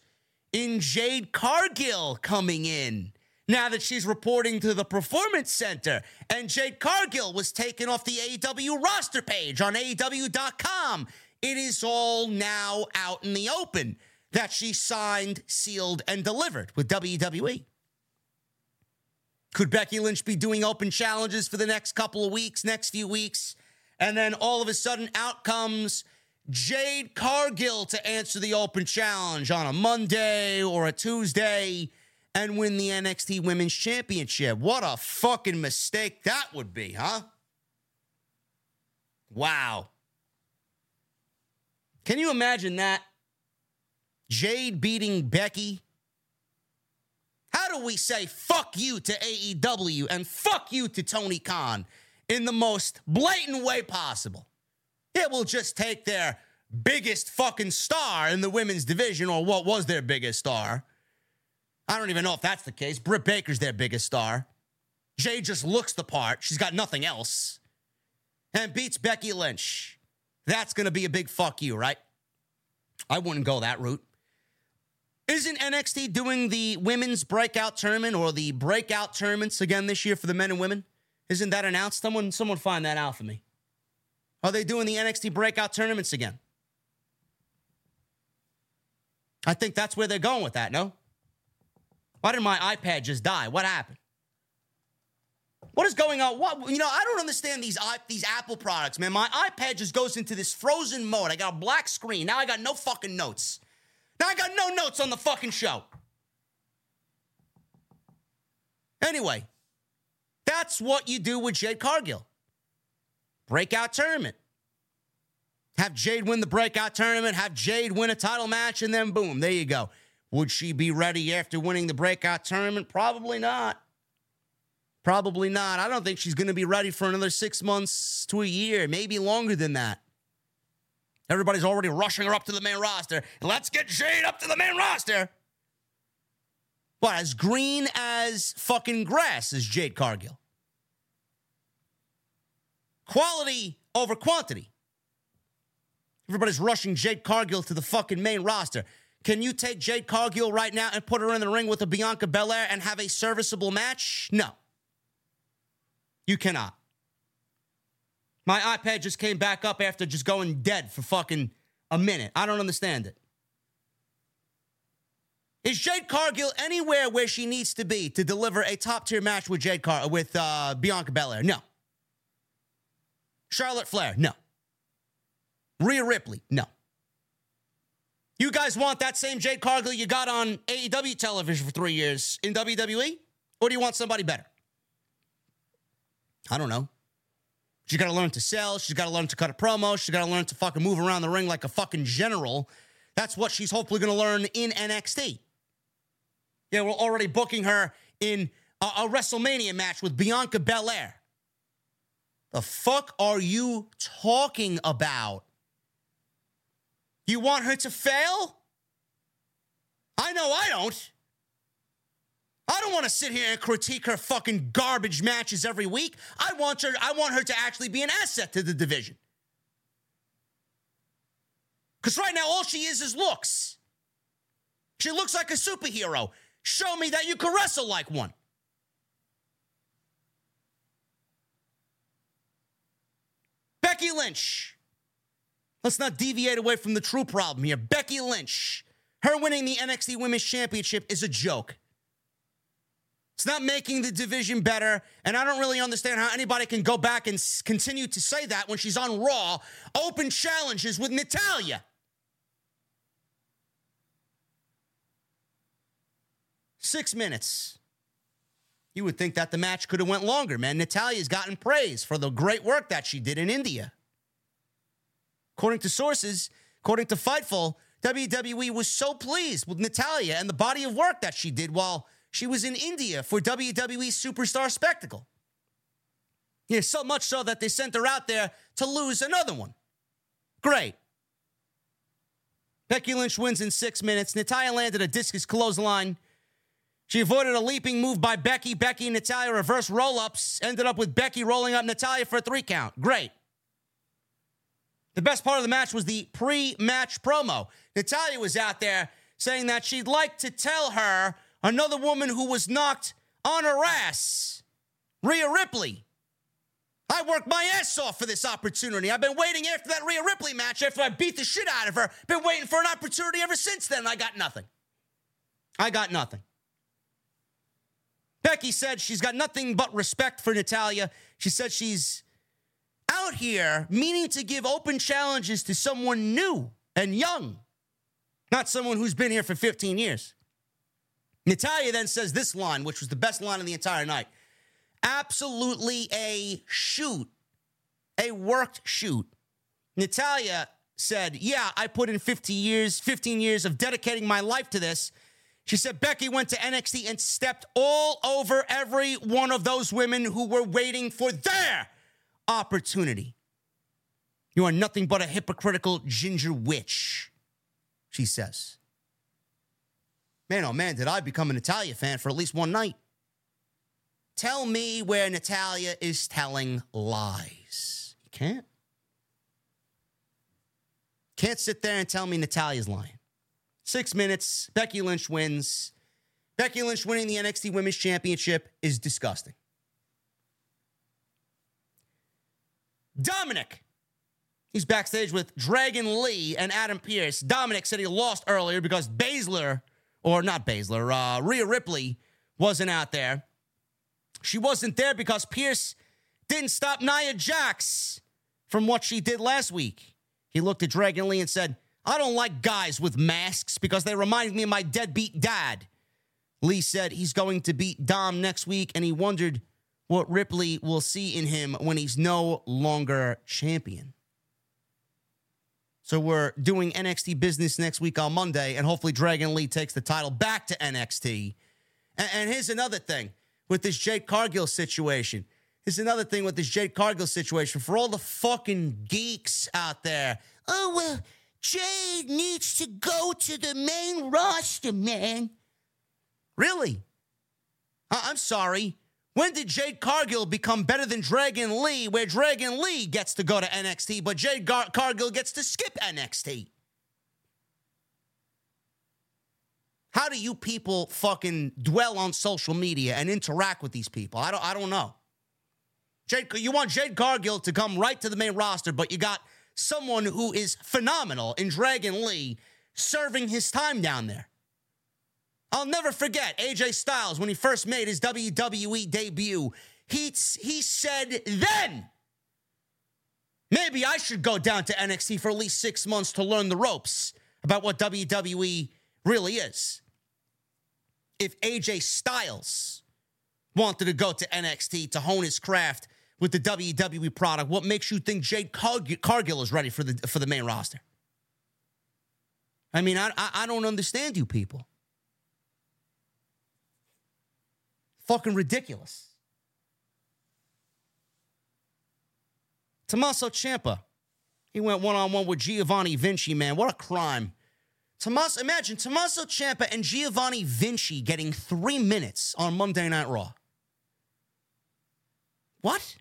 in Jade Cargill coming in now that she's reporting to the Performance Center. And Jade Cargill was taken off the AEW roster page on AEW.com. It is all now out in the open that she signed, sealed, and delivered with WWE. Could Becky Lynch be doing open challenges for the next couple of weeks, next few weeks? And then all of a sudden, out comes Jade Cargill to answer the open challenge on a Monday or a Tuesday and win the NXT Women's Championship. What a fucking mistake that would be, huh? Wow. Can you imagine that? Jade beating Becky. Do we say fuck you to AEW and fuck you to Tony Khan in the most blatant way possible? It will just take their biggest fucking star in the women's division, or what was their biggest star. I don't even know if that's the case. Britt Baker's their biggest star. Jay just looks the part. She's got nothing else. And beats Becky Lynch. That's going to be a big fuck you, right? I wouldn't go that route. Isn't NXT doing the women's breakout tournament or the breakout tournaments again this year for the men and women? Isn't that announced? Someone, someone find that out for me. Are they doing the NXT breakout tournaments again? I think that's where they're going with that, no? Why did my iPad just die? What happened? What is going on? What you know? I don't understand these these Apple products, man. My iPad just goes into this frozen mode. I got a black screen. Now I got no fucking notes. Now I got no notes on the fucking show. Anyway, that's what you do with Jade Cargill. Breakout tournament. Have Jade win the breakout tournament, have Jade win a title match, and then boom, there you go. Would she be ready after winning the breakout tournament? Probably not. Probably not. I don't think she's going to be ready for another six months to a year, maybe longer than that. Everybody's already rushing her up to the main roster. Let's get Jade up to the main roster. What, as green as fucking grass is Jade Cargill? Quality over quantity. Everybody's rushing Jade Cargill to the fucking main roster. Can you take Jade Cargill right now and put her in the ring with a Bianca Belair and have a serviceable match? No. You cannot. My iPad just came back up after just going dead for fucking a minute. I don't understand it. Is Jade Cargill anywhere where she needs to be to deliver a top tier match with Jade Car with uh, Bianca Belair? No. Charlotte Flair? No. Rhea Ripley? No. You guys want that same Jade Cargill you got on AEW television for three years in WWE? Or do you want somebody better? I don't know. She's got to learn to sell. She's got to learn to cut a promo. She's got to learn to fucking move around the ring like a fucking general. That's what she's hopefully going to learn in NXT. Yeah, we're already booking her in a, a WrestleMania match with Bianca Belair. The fuck are you talking about? You want her to fail? I know I don't. I don't want to sit here and critique her fucking garbage matches every week. I want her I want her to actually be an asset to the division. Cuz right now all she is is looks. She looks like a superhero. Show me that you can wrestle like one. Becky Lynch. Let's not deviate away from the true problem here. Becky Lynch, her winning the NXT Women's Championship is a joke. It's not making the division better, and I don't really understand how anybody can go back and continue to say that when she's on Raw, open challenges with Natalya. Six minutes. You would think that the match could have went longer, man. Natalya's gotten praise for the great work that she did in India. According to sources, according to Fightful, WWE was so pleased with Natalya and the body of work that she did while she was in India for WWE Superstar Spectacle. Yeah, so much so that they sent her out there to lose another one. Great. Becky Lynch wins in six minutes. Natalya landed a discus clothesline. She avoided a leaping move by Becky. Becky and Natalya reverse roll ups. Ended up with Becky rolling up Natalya for a three count. Great. The best part of the match was the pre match promo. Natalya was out there saying that she'd like to tell her another woman who was knocked on her ass, Rhea Ripley. I worked my ass off for this opportunity. I've been waiting after that Rhea Ripley match after I beat the shit out of her. Been waiting for an opportunity ever since then. I got nothing. I got nothing. Becky said she's got nothing but respect for Natalya. She said she's out here meaning to give open challenges to someone new and young, not someone who's been here for 15 years. Natalya then says this line, which was the best line of the entire night absolutely a shoot, a worked shoot. Natalya said, Yeah, I put in 50 years, 15 years of dedicating my life to this. She said Becky went to NXT and stepped all over every one of those women who were waiting for their opportunity. You are nothing but a hypocritical ginger witch, she says. Man, oh man, did I become an Natalya fan for at least one night. Tell me where Natalya is telling lies. You can't. Can't sit there and tell me Natalya's lying. Six minutes, Becky Lynch wins. Becky Lynch winning the NXT Women's Championship is disgusting. Dominik. He's backstage with Dragon Lee and Adam Pearce. Dominik said he lost earlier because Baszler, or not Baszler, uh, Rhea Ripley wasn't out there. She wasn't there because Pearce didn't stop Nia Jax from what she did last week. He looked at Dragon Lee and said, I don't like guys with masks because they remind me of my deadbeat dad. Lee said he's going to beat Dom next week, and he wondered what Ripley will see in him when he's no longer champion. So we're doing NXT business next week on Monday, and hopefully Dragon Lee takes the title back to NXT. And, and here's another thing with this Jade Cargill situation. Here's another thing with this Jade Cargill situation. For all the fucking geeks out there, oh, well, Jade needs to go to the main roster, man. Really? I- I'm sorry. When did Jade Cargill become better than Dragon Lee, where Dragon Lee gets to go to NXT, but Jade Gar- Cargill gets to skip NXT? How do you people fucking dwell on social media and interact with these people? I don't I don't know. Jade, you want Jade Cargill to come right to the main roster, but you got someone who is phenomenal in Dragon Lee serving his time down there. I'll never forget AJ Styles when he first made his WWE debut. He, he said then, maybe I should go down to NXT for at least six months to learn the ropes about what WWE really is. If AJ Styles wanted to go to NXT to hone his craft with the WWE product, what makes you think Jade Cargill is ready for the for the main roster? I mean, I I, I don't understand you people. Fucking ridiculous. Tommaso Ciampa, he went one on one with Giovanni Vinci. Man, what a crime! Tommaso, imagine Tommaso Ciampa and Giovanni Vinci getting three minutes on Monday Night Raw. What?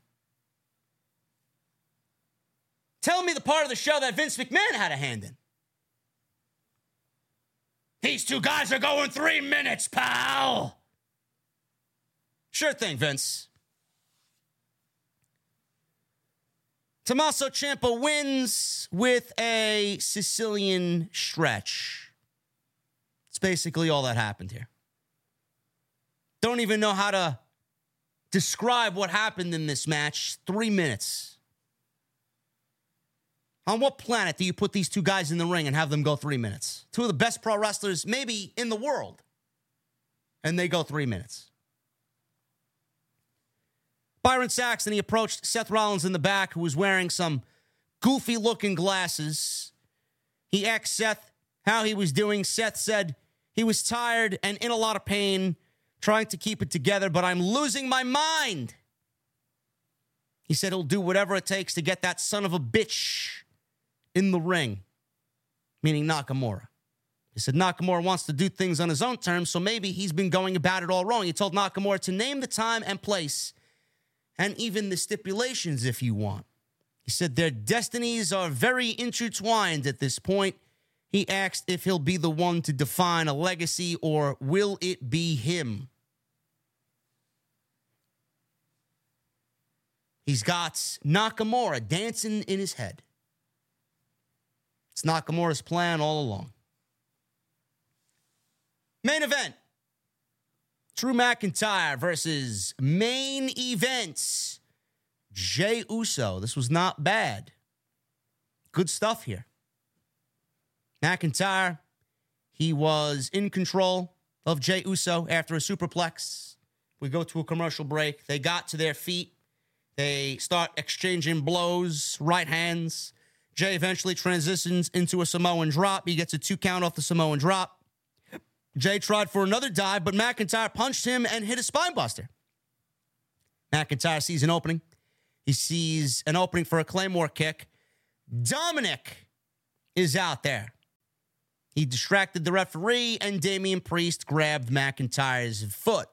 Tell me the part of the show that Vince McMahon had a hand in. These two guys are going three minutes, pal. Sure thing, Vince. Tommaso Ciampa wins with a Sicilian stretch. It's basically all that happened here. Don't even know how to describe what happened in this match. Three minutes. On what planet do you put these two guys in the ring and have them go three minutes? Two of the best pro wrestlers, maybe in the world, and they go three minutes. Byron Saxton, he approached Seth Rollins in the back, who was wearing some goofy looking glasses. He asked Seth how he was doing. Seth said he was tired and in a lot of pain, trying to keep it together, but I'm losing my mind. He said he'll do whatever it takes to get that son of a bitch in the ring, meaning Nakamura. He said Nakamura wants to do things on his own terms, so maybe he's been going about it all wrong. He told Nakamura to name the time and place and even the stipulations if you want. He said their destinies are very intertwined at this point. He asked if he'll be the one to define a legacy or will it be him? He's got Nakamura dancing in his head. It's Nakamura's plan all along. Main event Drew McIntyre versus main events Jey Uso. This was not bad. Good stuff here. McIntyre, he was in control of Jey Uso after a superplex. We go to a commercial break. They got to their feet. They start exchanging blows, right hands. Jey eventually transitions into a Samoan drop. He gets a two count off the Samoan drop. Jey tried for another dive, but McIntyre punched him and hit a spinebuster. McIntyre sees an opening. He sees an opening for a Claymore kick. Dominik is out there. He distracted the referee, and Damian Priest grabbed McIntyre's foot.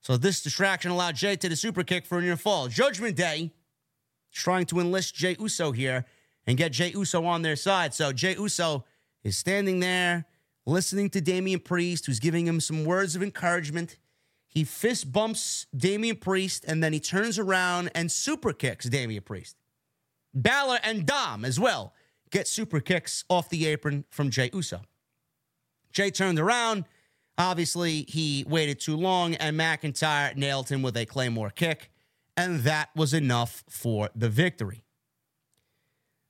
So this distraction allowed Jey to the super kick for a near fall. Judgment Day trying to enlist Jey Uso here and get Jey Uso on their side. So Jey Uso is standing there listening to Damian Priest, who's giving him some words of encouragement. He fist bumps Damian Priest and then he turns around and super kicks Damian Priest. Balor and Dom as well get super kicks off the apron from Jey Uso. Jey turned around Obviously, he waited too long, and McIntyre nailed him with a Claymore kick, and that was enough for the victory.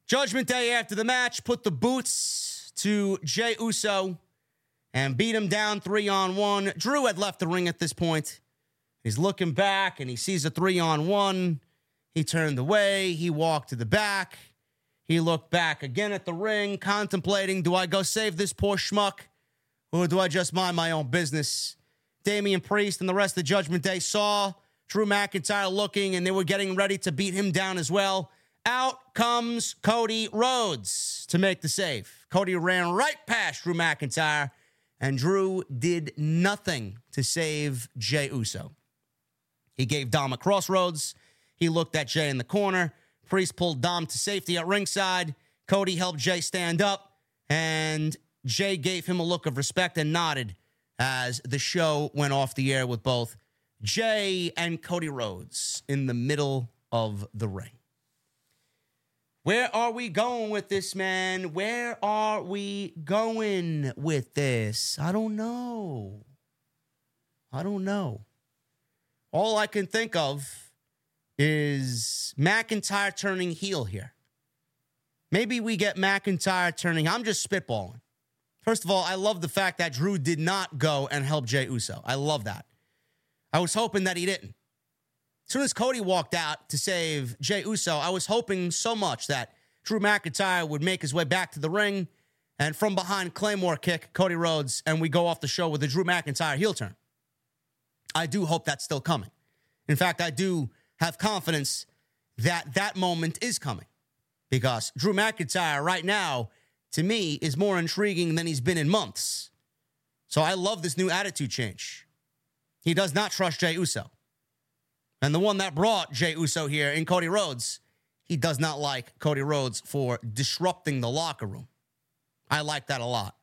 Judgment Day after the match put the boots to Jey Uso and beat him down three on one. Drew had left the ring at this point. He's looking back and he sees a three on one. He turned away. He walked to the back. He looked back again at the ring, contemplating do I go save this poor schmuck? or do I just mind my own business? Damian Priest and the rest of Judgment Day saw Drew McIntyre looking and they were getting ready to beat him down as well. Out comes Cody Rhodes to make the save. Cody ran right past Drew McIntyre, and Drew did nothing to save Jey Uso. He gave Dom a crossroads. He looked at Jey in the corner. Priest pulled Dom to safety at ringside. Cody helped Jey stand up, and Jey gave him a look of respect and nodded as the show went off the air with both Jey and Cody Rhodes in the middle of the ring. Where are we going with this, man? Where are we going with this? I don't know. I don't know. All I can think of is McIntyre turning heel here. Maybe we get McIntyre turning. I'm just spitballing. First of all, I love the fact that Drew did not go and help Jey Uso. I love that. I was hoping that he didn't. Soon as Cody walked out to save Jey Uso, I was hoping so much that Drew McIntyre would make his way back to the ring and from behind Claymore kick Cody Rhodes, and we go off the show with a Drew McIntyre heel turn. I do hope that's still coming. In fact, I do have confidence that that moment is coming because Drew McIntyre right now to me, is more intriguing than he's been in months. So I love this new attitude change. He does not trust Jey Uso. And the one that brought Jey Uso here in Cody Rhodes, he does not like Cody Rhodes for disrupting the locker room. I like that a lot.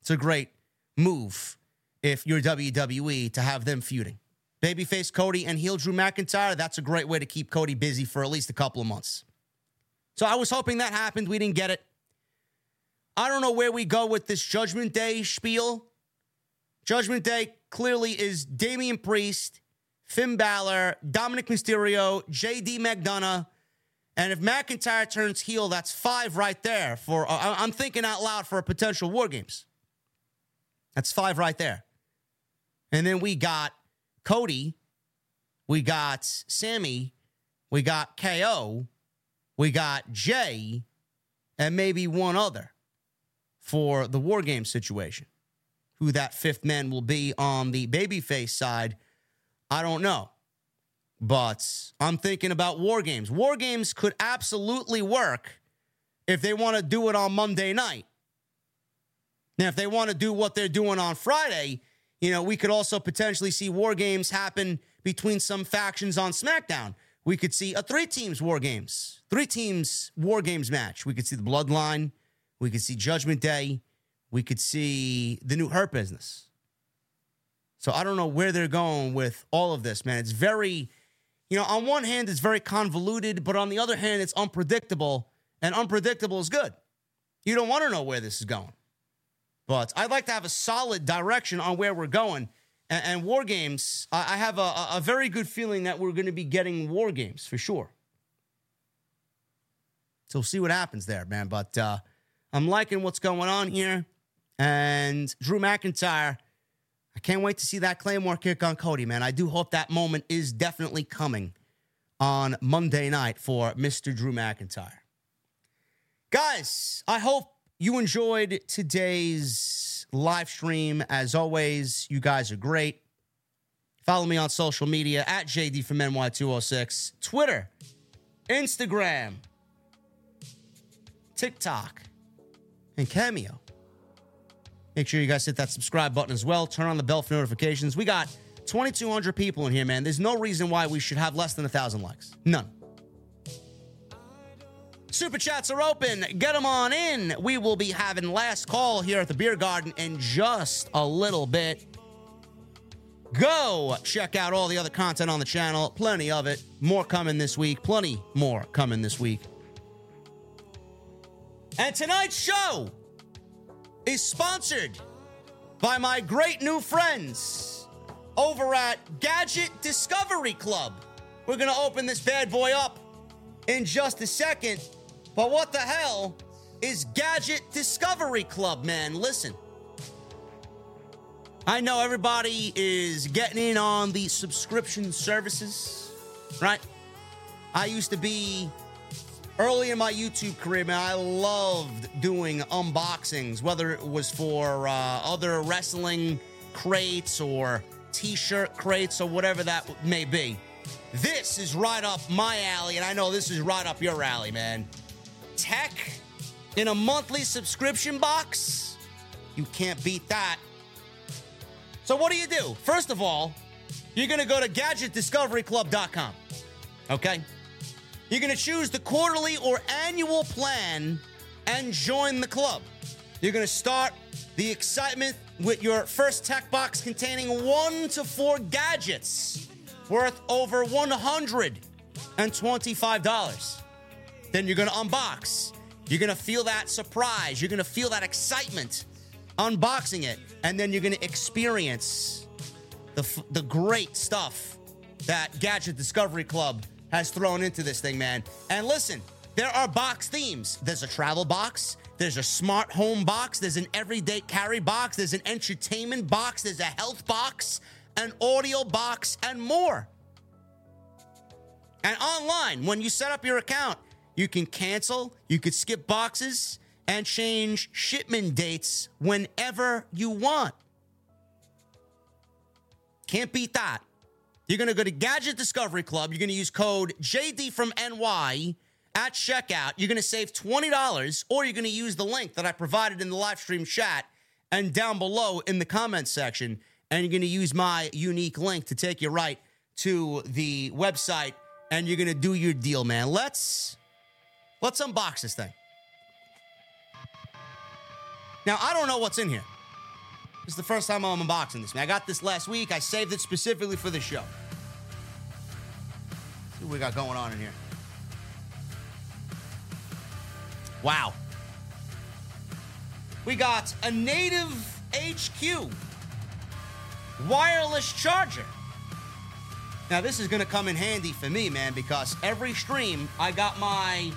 It's a great move if you're WWE to have them feuding. Babyface Cody and heel Drew McIntyre, that's a great way to keep Cody busy for at least a couple of months. So I was hoping that happened. We didn't get it. I don't know where we go with this Judgment Day spiel. Judgment Day clearly is Damian Priest, Finn Balor, Dominik Mysterio, JD McDonagh. And if McIntyre turns heel, that's five right there. For uh, I'm thinking out loud for a potential War Games. That's five right there. And then we got Cody, we got Sami, we got KO, we got Jey, and maybe one other for the war game situation. Who that fifth man will be on the babyface side, I don't know. But I'm thinking about war games. War games could absolutely work if they want to do it on Monday night. Now, if they want to do what they're doing on Friday, you know, we could also potentially see war games happen between some factions on SmackDown. We could see a three teams war games, three teams war games match. We could see the Bloodline. We could see Judgment Day. We could see the new Hurt Business. So I don't know where they're going with all of this, man. It's very, you know, on one hand, it's very convoluted, but on the other hand, it's unpredictable, and unpredictable is good. You don't want to know where this is going. But I'd like to have a solid direction on where we're going. And, and War Games, I, I have a, a very good feeling that we're going to be getting War Games for sure. So we'll see what happens there, man. But uh, I'm liking what's going on here. And Drew McIntyre, I can't wait to see that Claymore kick on Cody, man. I do hope that moment is definitely coming on Monday night for Mr. Drew McIntyre. Guys, I hope you enjoyed today's live stream. As always, you guys are great. Follow me on social media at JD from NY206, Twitter, Instagram, TikTok, and Cameo. Make sure you guys hit that subscribe button as well. Turn on the bell for notifications. We got 2,200 people in here, man. There's no reason why we should have less than a 1,000 likes. None. Super chats are open. Get them on in. We will be having last call here at the beer garden in just a little bit. Go check out all the other content on the channel. Plenty of it. More coming this week. Plenty more coming this week. And tonight's show is sponsored by my great new friends over at Gadget Discovery Club. We're going to open this bad boy up in just a second. But what the hell is Gadget Discovery Club, man? Listen. I know everybody is getting in on the subscription services, right? I used to be early in my YouTube career, man. I loved doing unboxings, whether it was for uh, other wrestling crates or t shirt crates or whatever that may be. This is right up my alley, and I know this is right up your alley, man. Tech in a monthly subscription box? You can't beat that. So, what do you do? First of all, you're going to go to gadgetdiscoveryclub.com. Okay? You're going to choose the quarterly or annual plan and join the club. You're going to start the excitement with your first tech box containing one to four gadgets worth over $125. Then you're going to unbox. You're going to feel that surprise. You're going to feel that excitement unboxing it. And then you're going to experience the, the great stuff that Gadget Discovery Club has thrown into this thing, man. And listen, there are box themes. There's a travel box, there's a smart home box, there's an everyday carry box, there's an entertainment box, there's a health box, an audio box, and more. And online, when you set up your account, you can cancel, you could skip boxes, and change shipment dates whenever you want. Can't beat that. You're going to go to Gadget Discovery Club. You're going to use code JD from NY at checkout. You're going to save $20, or you're going to use the link that I provided in the live stream chat and down below in the comments section. And you're going to use my unique link to take you right to the website, and you're going to do your deal, man. Let's let's unbox this thing. Now, I don't know what's in here. This is the first time I'm unboxing this, man. I got this last week. I saved it specifically for the show. see what we got going on in here. Wow. We got a native HQ wireless charger. Now, this is going to come in handy for me, man, because every stream I got my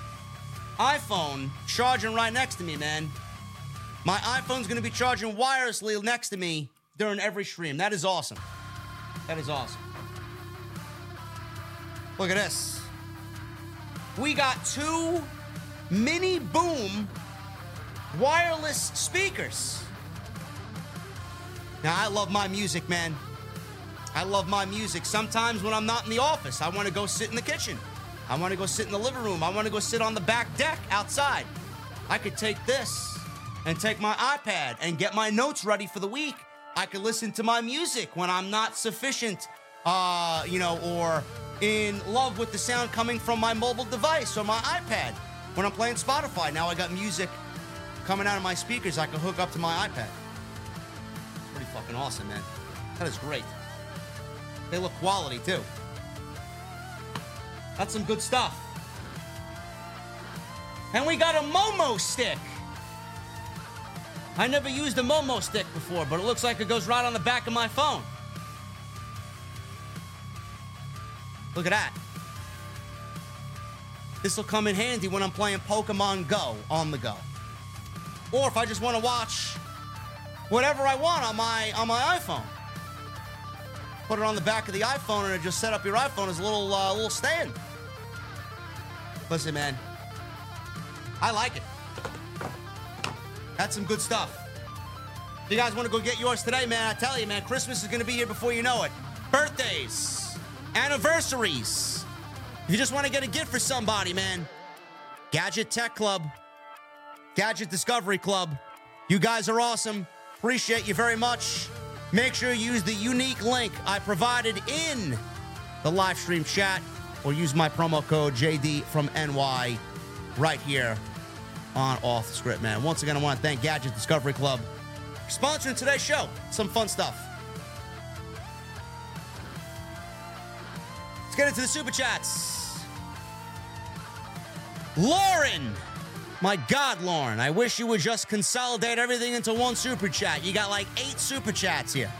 iPhone charging right next to me, man. My iPhone's going to be charging wirelessly next to me during every stream. That is awesome. That is awesome. Look at this. We got two mini boom wireless speakers. Now, I love my music, man. I love my music. Sometimes when I'm not in the office, I want to go sit in the kitchen. I want to go sit in the living room. I want to go sit on the back deck outside. I could take this and take my iPad and get my notes ready for the week. I could listen to my music when I'm not sufficient, uh, you know, or in love with the sound coming from my mobile device or my iPad when I'm playing Spotify. Now I got music coming out of my speakers I can hook up to my iPad. Pretty fucking awesome, man. That is great. They look quality too. That's some good stuff. And we got a Momo stick. I never used a Momo stick before, but it looks like it goes right on the back of my phone. Look at that. This will come in handy when I'm playing Pokemon Go on the go. Or if I just want to watch whatever I want on my on my iPhone. Put it on the back of the iPhone and it just set up your iPhone as a little uh, little stand. Listen, man. I like it. That's some good stuff. You guys want to go get yours today, man, I tell you, man, Christmas is going to be here before you know it. Birthdays, anniversaries. If you just want to get a gift for somebody, man, Gadget Tech Club, Gadget Discovery Club, you guys are awesome. Appreciate you very much. Make sure you use the unique link I provided in the live stream chat or use my promo code JD from NY right here on Off the Script, man. Once again, I want to thank Gadget Discovery Club for sponsoring today's show. Some fun stuff. Let's get into the super chats. Lauren. My God, Lauren, I wish you would just consolidate everything into one super chat. You got like eight super chats here.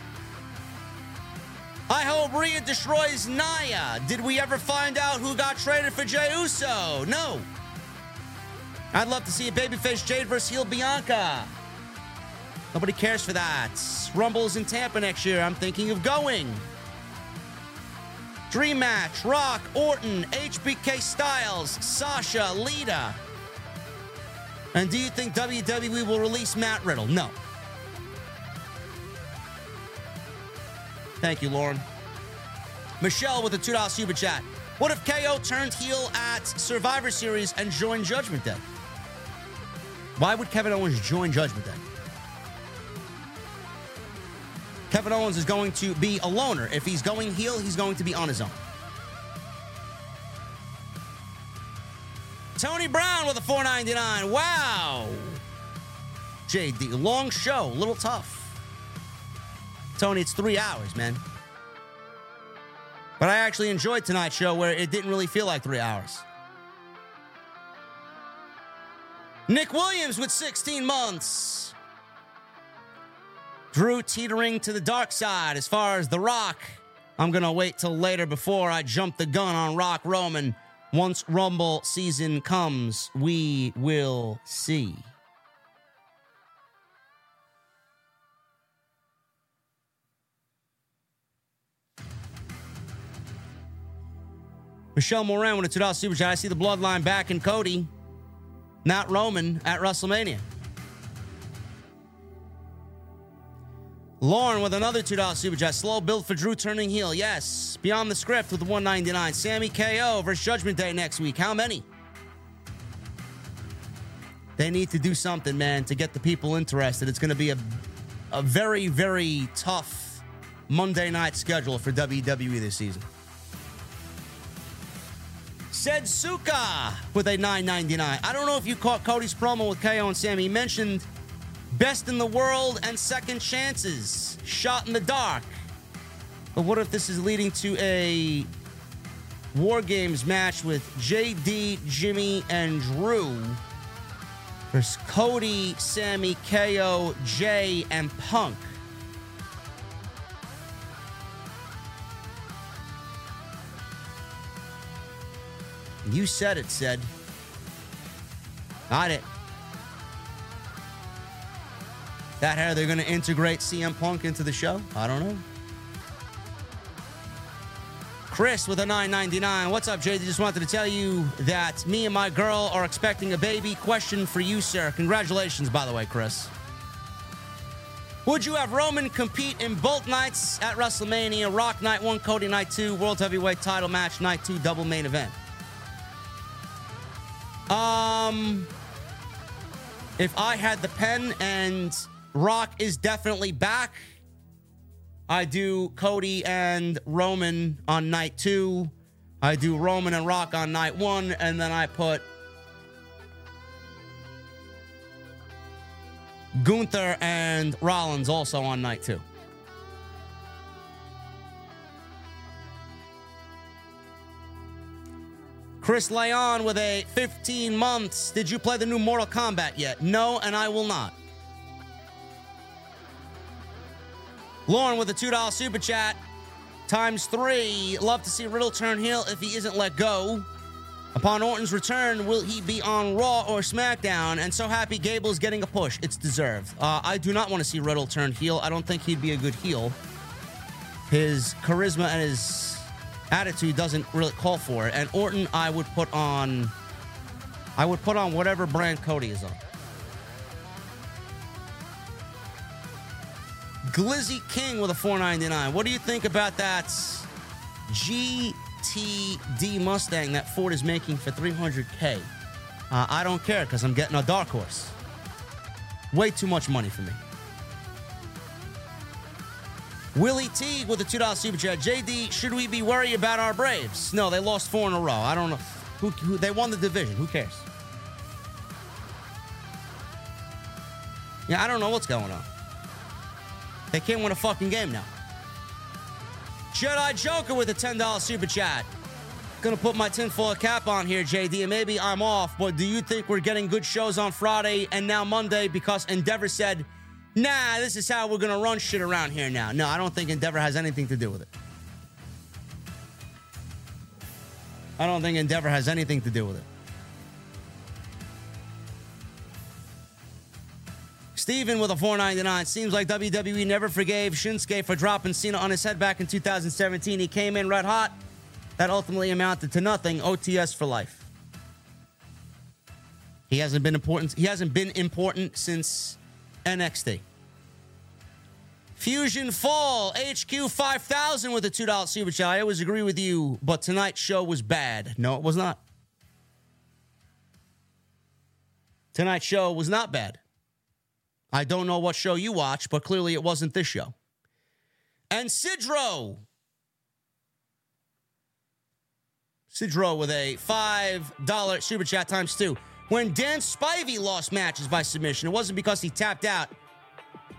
I hope Rhea destroys Nia. Did we ever find out who got traded for Jey Uso? No. I'd love to see a babyface Jade versus heel Bianca. Nobody cares for that. Rumble's in Tampa next year. I'm thinking of going. Dream match: Rock, Orton, HBK Styles, Sasha, Lita. And do you think WWE will release Matt Riddle? No. Thank you, Lauren. Michelle with a $2 super chat. What if KO turned heel at Survivor Series and joined Judgment Day? Why would Kevin Owens join Judgment Day? Kevin Owens is going to be a loner. If he's going heel, he's going to be on his own. Tony Brown with a 499. Wow. JD, long show, a little tough. Tony, it's three hours, man. But I actually enjoyed tonight's show where it didn't really feel like three hours. Nick Williams with 16 months. Drew teetering to the dark side as far as The Rock. I'm going to wait till later before I jump the gun on Rock Roman. Once Rumble season comes, we will see. Michelle Moran with a $2 super chat. I see the bloodline back in Cody, not Roman at WrestleMania. Lauren with another $2 super chat. Slow build for Drew turning heel. Yes. Beyond the script with 199. Sami KO versus Judgment Day next week. How many? They need to do something, man, to get the people interested. It's going to be a, a very, very tough Monday night schedule for WWE this season. Said Suka with a 999. I don't know if you caught Cody's promo with KO and Sami. He mentioned best in the world and second chances, shot in the dark. But what if this is leading to a War Games match with JD, Jimmy, and Drew versus Cody, Sami, KO, Jey, and Punk? You said it, said. Got it. That how they're going to integrate CM Punk into the show? I don't know. Chris with a 999. What's up, JD? Just wanted to tell you that me and my girl are expecting a baby. Question for you, sir. Congratulations, by the way, Chris. Would you have Roman compete in both nights at WrestleMania? Rock Night 1, Cody Night 2, World Heavyweight title match, Night 2, double main event. Um, If I had the pen and Rock is definitely back, I do Cody and Roman on night two. I do Roman and Rock on night one, and then I put Gunther and Rollins also on night two. Chris Leon with a 15 months. Did you play the new Mortal Kombat yet? No, and I will not. Lauren with a $2 super chat. Times three. Love to see Riddle turn heel if he isn't let go. Upon Orton's return, will he be on Raw or SmackDown? And so happy Gable's getting a push. It's deserved. Uh, I do not want to see Riddle turn heel. I don't think he'd be a good heel. His charisma and his attitude doesn't really call for it. And Orton, I would put on. I would put on whatever brand Cody is on. Glizzy King with a 499. What do you think about that GTD Mustang that Ford is making for 300K? Uh, I don't care because I'm getting a dark horse. Way too much money for me. Willie T with a $2 super chat. JD, should we be worried about our Braves? No, they lost four in a row. I don't know. Who, who, they won the division. Who cares? Yeah, I don't know what's going on. They can't win a fucking game now. Jedi Joker with a $10 super chat. Gonna put my tinfoil cap on here, JD, and maybe I'm off, but do you think we're getting good shows on Friday and now Monday because Endeavor said, nah, this is how we're gonna run shit around here now? No, I don't think Endeavor has anything to do with it. I don't think Endeavor has anything to do with it. Steven with a 499. Seems like WWE never forgave Shinsuke for dropping Cena on his head back in 2017. He came in red hot. That ultimately amounted to nothing. OTS for life. He hasn't been important. He hasn't been important since NXT. Fusion Fall HQ 5000 with a $2 super chat. I always agree with you, but tonight's show was bad. No, it was not. Tonight's show was not bad. I don't know what show you watch, but clearly it wasn't this show. And Sidro. Sidro with a $5 super chat times two. When Dan Spivey lost matches by submission, it wasn't because he tapped out.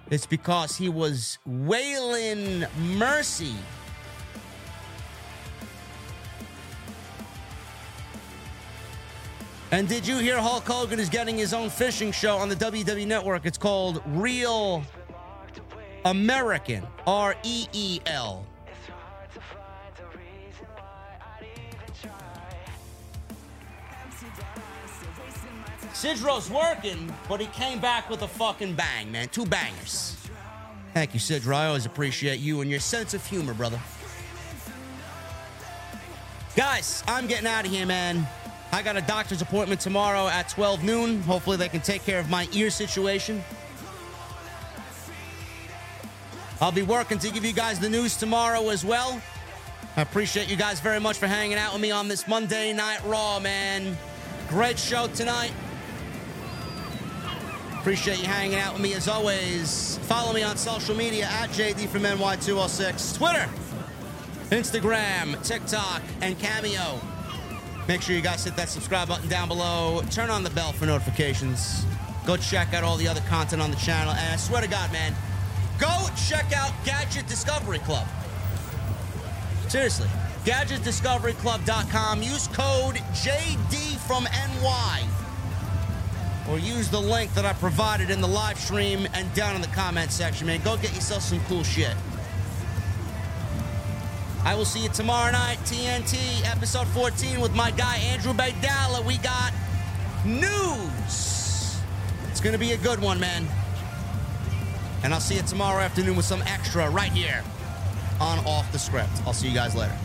It's because he was Waylon Mercy. And did you hear Hulk Hogan is getting his own fishing show on the WWE Network? It's called Real American, R E E L. Sidro's working, but he came back with a fucking bang, man. Two bangers. Thank you, Sidro. I always appreciate you and your sense of humor, brother. Guys, I'm getting out of here, man. I got a doctor's appointment tomorrow at 12 noon. Hopefully, they can take care of my ear situation. I'll be working to give you guys the news tomorrow as well. I appreciate you guys very much for hanging out with me on this Monday Night Raw, man. Great show tonight. Appreciate you hanging out with me as always. Follow me on social media at JD from NY206, Twitter, Instagram, TikTok, and Cameo. Make sure you guys hit that subscribe button down below. Turn on the bell for notifications. Go check out all the other content on the channel. And I swear to God, man, go check out Gadget Discovery Club. Seriously, gadgetdiscoveryclub.com. Use code JD from NY. Or use the link that I provided in the live stream and down in the comment section, man. Go get yourself some cool shit. I will see you tomorrow night, TNT, episode 14, with my guy Andrew Baidala. We got news. It's going to be a good one, man. And I'll see you tomorrow afternoon with some extra right here on Off the Script. I'll see you guys later.